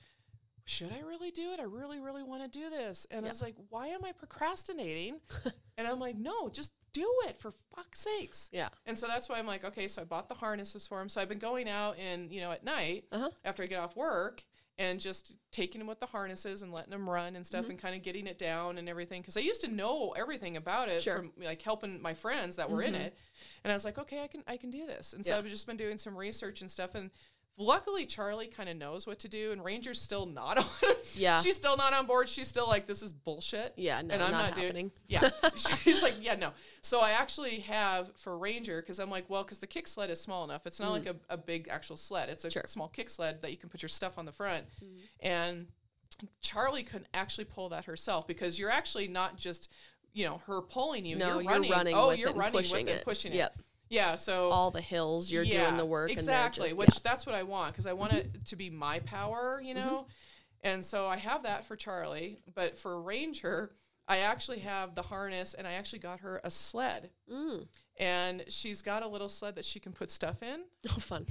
should I really do it? I really, really want to do this. And I was like, why am I procrastinating? and I'm like, no, just do it for fuck's sakes. Yeah. And so that's why I'm like, okay, so I bought the harnesses for him. So I've been going out and, you know, at night Uh-huh. after I get off work and just taking him with the harnesses and letting him run and Mm-hmm. stuff and kind of getting it down and everything. Cause I used to know everything about it Sure. Mm-hmm. from like helping my friends that were in it. And I was like, okay, I can, I can do this. And so Yeah. I've just been doing some research and stuff. And luckily Charlie kind of knows what to do and Ranger's still not on. Yeah. She's still not on board. She's still like, this is bullshit. Yeah, no, and I'm not not, doing yeah. She's like, yeah, no. So I actually have for Ranger because I'm like, well, because the kick sled is small enough. It's not like a, a big actual sled. It's a Mm. Sure. small kick sled that you can put your stuff on the front. Mm. And Charlie couldn't actually pull that herself because you're actually not just, you know, her pulling you. No, you're you're running. running oh, with you're it and running pushing with it, pushing it. pushing it. Yep. Yeah. So All the hills, you're doing the work. Exactly, they're which just, that's what I want because I want it to be my power, you know. And so I have that for Charlie, but for Ranger, I actually have the harness, and I actually got her a sled. Mm. and she's got a little sled that she can put stuff in. Oh, fun.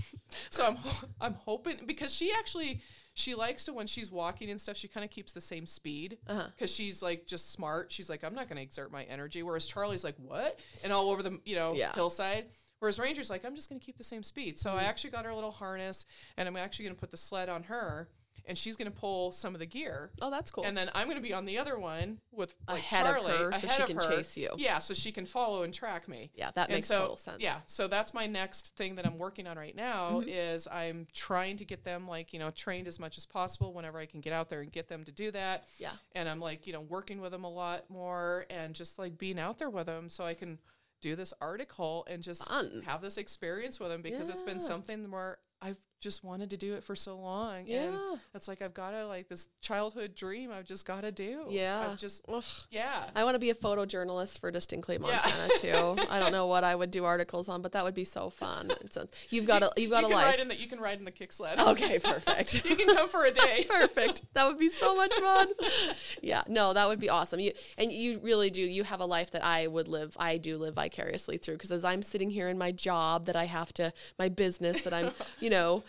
So I'm I'm hoping because she actually she likes to when she's walking and stuff. She kind of keeps the same speed because Uh-huh. she's like just smart. She's like I'm not going to exert my energy. Whereas Charlie's like what and all over the you know Yeah. hillside. Whereas Ranger's like I'm just going to keep the same speed. So Mm-hmm. I actually got her a little harness and I'm actually going to put the sled on her and she's going to pull some of the gear. Oh, that's cool. And then I'm going to be on the other one with like, Ahead of Charlie, her so she of can her. chase you. Yeah, so she can follow and track me. yeah, that And makes so, total sense. Yeah, so that's my next thing that I'm working on right now mm-hmm. is I'm trying to get them like, you know, trained as much as possible whenever I can get out there and get them to do that. Yeah. And I'm like, you know, working with them a lot more and just like being out there with them so I can do this article and just Fun. have this experience with them because it's been something where I've just wanted to do it for so long. Yeah. And it's like I've got to like this childhood dream I've just got to do. Yeah. I've just Ugh. yeah. I want to be a photojournalist for Distinctly Yeah. Montana too. I don't know what I would do articles on, but that would be so fun. It sounds, you've got a you've got you a life. ride in the you can ride in the kick sled. Okay, perfect. you can come for a day. Perfect. That would be so much fun. Yeah, no, that would be awesome. You and you really do. You have a life that I would live. I do live vicariously through because as I'm sitting here in my job that I have to, my business that I'm, you know,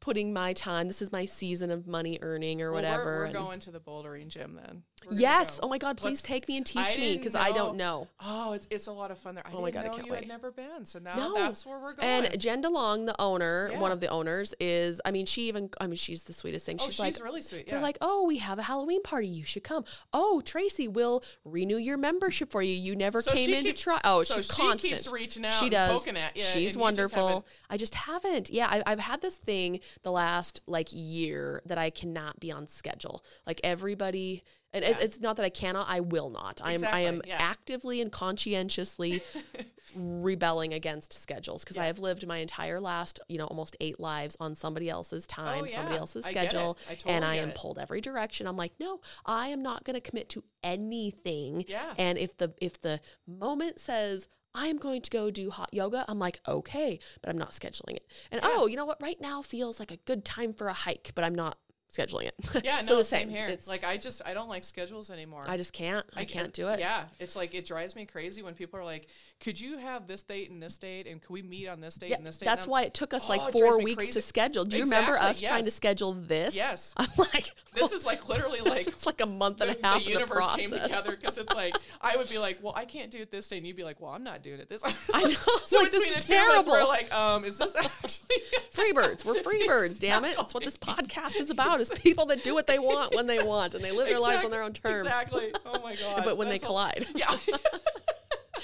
putting my time. This is my season of money earning or Well, whatever. We're, we're going to the bouldering gym then. We're yes. Oh my God! Please Let's- take me and teach me because I don't know. Oh, it's it's a lot of fun there. I Oh my God, I know can't you wait. had never been, so now No. that's where we're going. And Jen DeLong, the owner, one of the owners, is. I mean, she even. I mean, she's the sweetest thing. oh, She's, she's, like, really sweet. Yeah. They're like, oh, we have a Halloween party. You should come. Oh, Tracy we'll renew your membership for you. You never So came in to try. Oh, so she's she constant. keeps reaching out She and does. poking at you She's just wonderful. haven't- I just haven't. Yeah, I, I've had this thing the last like year that I cannot be on schedule. Like everybody. And Yeah. it's not that I cannot, I will not. I'm I am yeah. actively and conscientiously rebelling against schedules because I have lived my entire last, you know, almost eight lives on somebody else's oh, time, somebody Oh, yeah. else's I schedule, I and I am it. pulled every direction. I'm like, no, I am not going to commit to anything. Yeah. And if the if the moment says I am going to go do hot yoga, I'm like, okay, but I'm not scheduling it. And Yeah. oh, you know what? Right now feels like a good time for a hike, but I'm not scheduling it. yeah, so no, the same same here. It's- like I just I don't like schedules anymore. I just can't. I, can't do it. Yeah, it's like it drives me crazy when people are like, "Could you have this date and this date, and could we meet on this date Yeah, and this date?" that's why it took us Oh, like four weeks crazy. to schedule. Do you remember Exactly, us trying to schedule this? Yes. I'm like, This is like literally like it's like a month and the, a half the of the universe process. came together because it's like I would be like, "Well, I can't do it this day," and you'd be like, "Well, I'm not doing it this." I know. so like, between the two of us, we're like, "Um, is this actually?" Free birds. We're free birds, damn it. That's what this podcast is about is people that do what they want when they want and they live their lives on their own terms. Exactly. Oh my god. But when they collide. Yeah.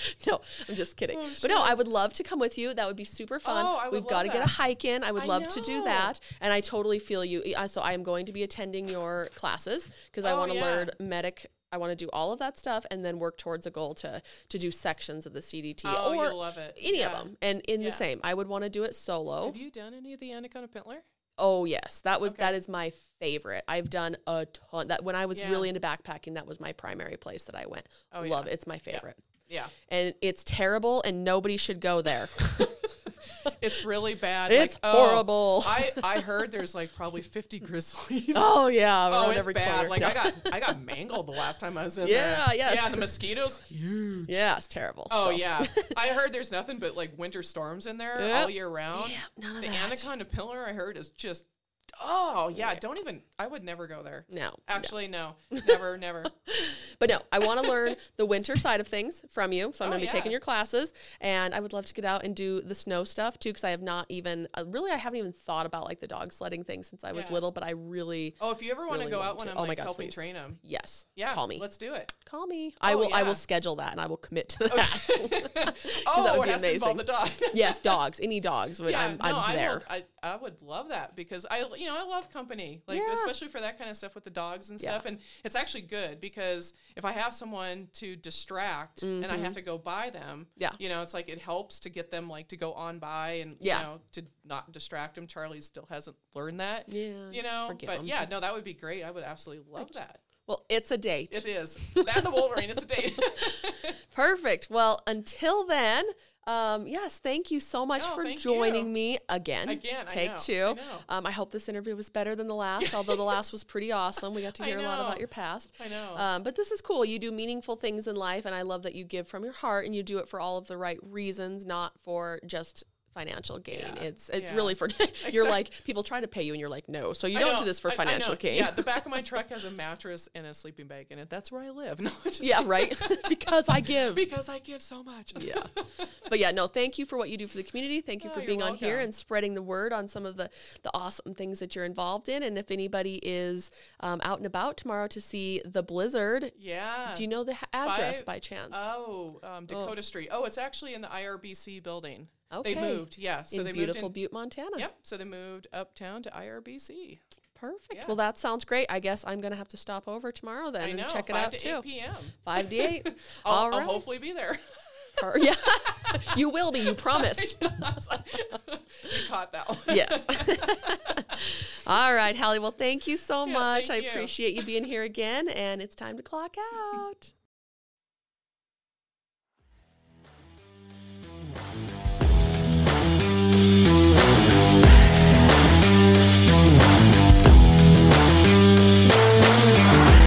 No, I'm just kidding. Oh, but no. I would love to come with you. That would be super fun. Oh, I We've got to get a hike in. I would I love to do that. And I totally feel you. So I am going to be attending your classes because I Oh, want to yeah. learn medic. I want to do all of that stuff and then work towards a goal to to do sections of the CDT Oh, or you'll love it. any of them. And in Yeah. the same, I would want to do it solo. Have you done any of the Anaconda Pintler? Oh yes, that was Okay. that is my favorite. I've done a ton. That when I was Yeah. really into backpacking, that was my primary place that I went. Oh, Love yeah. it. It's my favorite. Yeah. And it's terrible and nobody should go there. It's really bad. It's like, oh, horrible. I, I heard there's like probably 50 grizzlies. oh yeah, Oh, it's bad. corner. Like Yeah. I got I got mangled the last time I was in there. Yeah, there. yes. Yeah, the mosquitoes huge. Yeah, it's terrible. Oh So- yeah. I heard there's nothing but like winter storms in there Yep. all year round. Yeah, none of the that. Anaconda Pintler I heard is just oh yeah, don't even I would never go there. No. no. Actually no. Never, never. But no, I want to learn the winter side of things from you. So I'm Oh, going to be taking your classes, and I would love to get out and do the snow stuff too, because I have not even uh, really I haven't even thought about like the dog sledding thing since I was Yeah. little. But I really, Oh, if you ever want Really to go out when. I'm Oh my like God, helping please. train them. yes, Yeah. call me, Let's do it. call me. I Oh, will. I will schedule that, and I will commit to that. oh, would it be has to involve amazing. the dog. yes, dogs, any dogs. Would, yeah, I'm, no, I'm I, there. I I would love that because I you know I love company like Yeah. especially for that kind of stuff with the dogs and Yeah. stuff and it's actually good because if I have someone to distract and I have to go by them Mm-hmm. Yeah. you know it's like it helps to get them like to go on by and Yeah. you know to not distract them Charlie still hasn't learned that Yeah, you know but him. yeah no that would be great I would absolutely love that well, it's a date. it is that and the Wolverine it's a date Perfect. Well, until then, um, yes, thank you so much Oh, for joining you. me again. Again, I take know, two. I know. Um, I hope this interview was better than the last, although the last was pretty awesome. We got to hear a lot about your past. I know Um, but this is cool. You do meaningful things in life, and I love that you give from your heart and you do it for all of the right reasons, not for just financial gain. Yeah, It's it's yeah. really for you're like people try to pay you and you're like no. So you I don't know, do this for I- I financial know. gain. Yeah, the back of my truck has a mattress and a sleeping bag in it. That's where I live. No, yeah, right. because I give. because I give so much. yeah. But yeah, no, thank you for what you do for the community. Thank you Oh, for being on here and spreading the word on some of the, the awesome things that you're involved in. And if anybody is um, out and about tomorrow to see the blizzard, Yeah. do you know the address Five- by chance? Oh, um, Dakota Street. Oh, it's actually in the IRBC building. Okay. They moved, yeah. So in they beautiful moved in, Butte, Montana. Yep. So they moved uptown to IRBC. Perfect. Yeah. Well, that sounds great. I guess I'm going to have to stop over tomorrow then and check it out to too. 8 p.m. Five to eight. I'll, All right. I'll hopefully be there. Yeah, you will be. You promised. you caught that one. yes. All right, Hallie. Well, thank you so yeah, much. I you. appreciate you being here again, and it's time to clock out.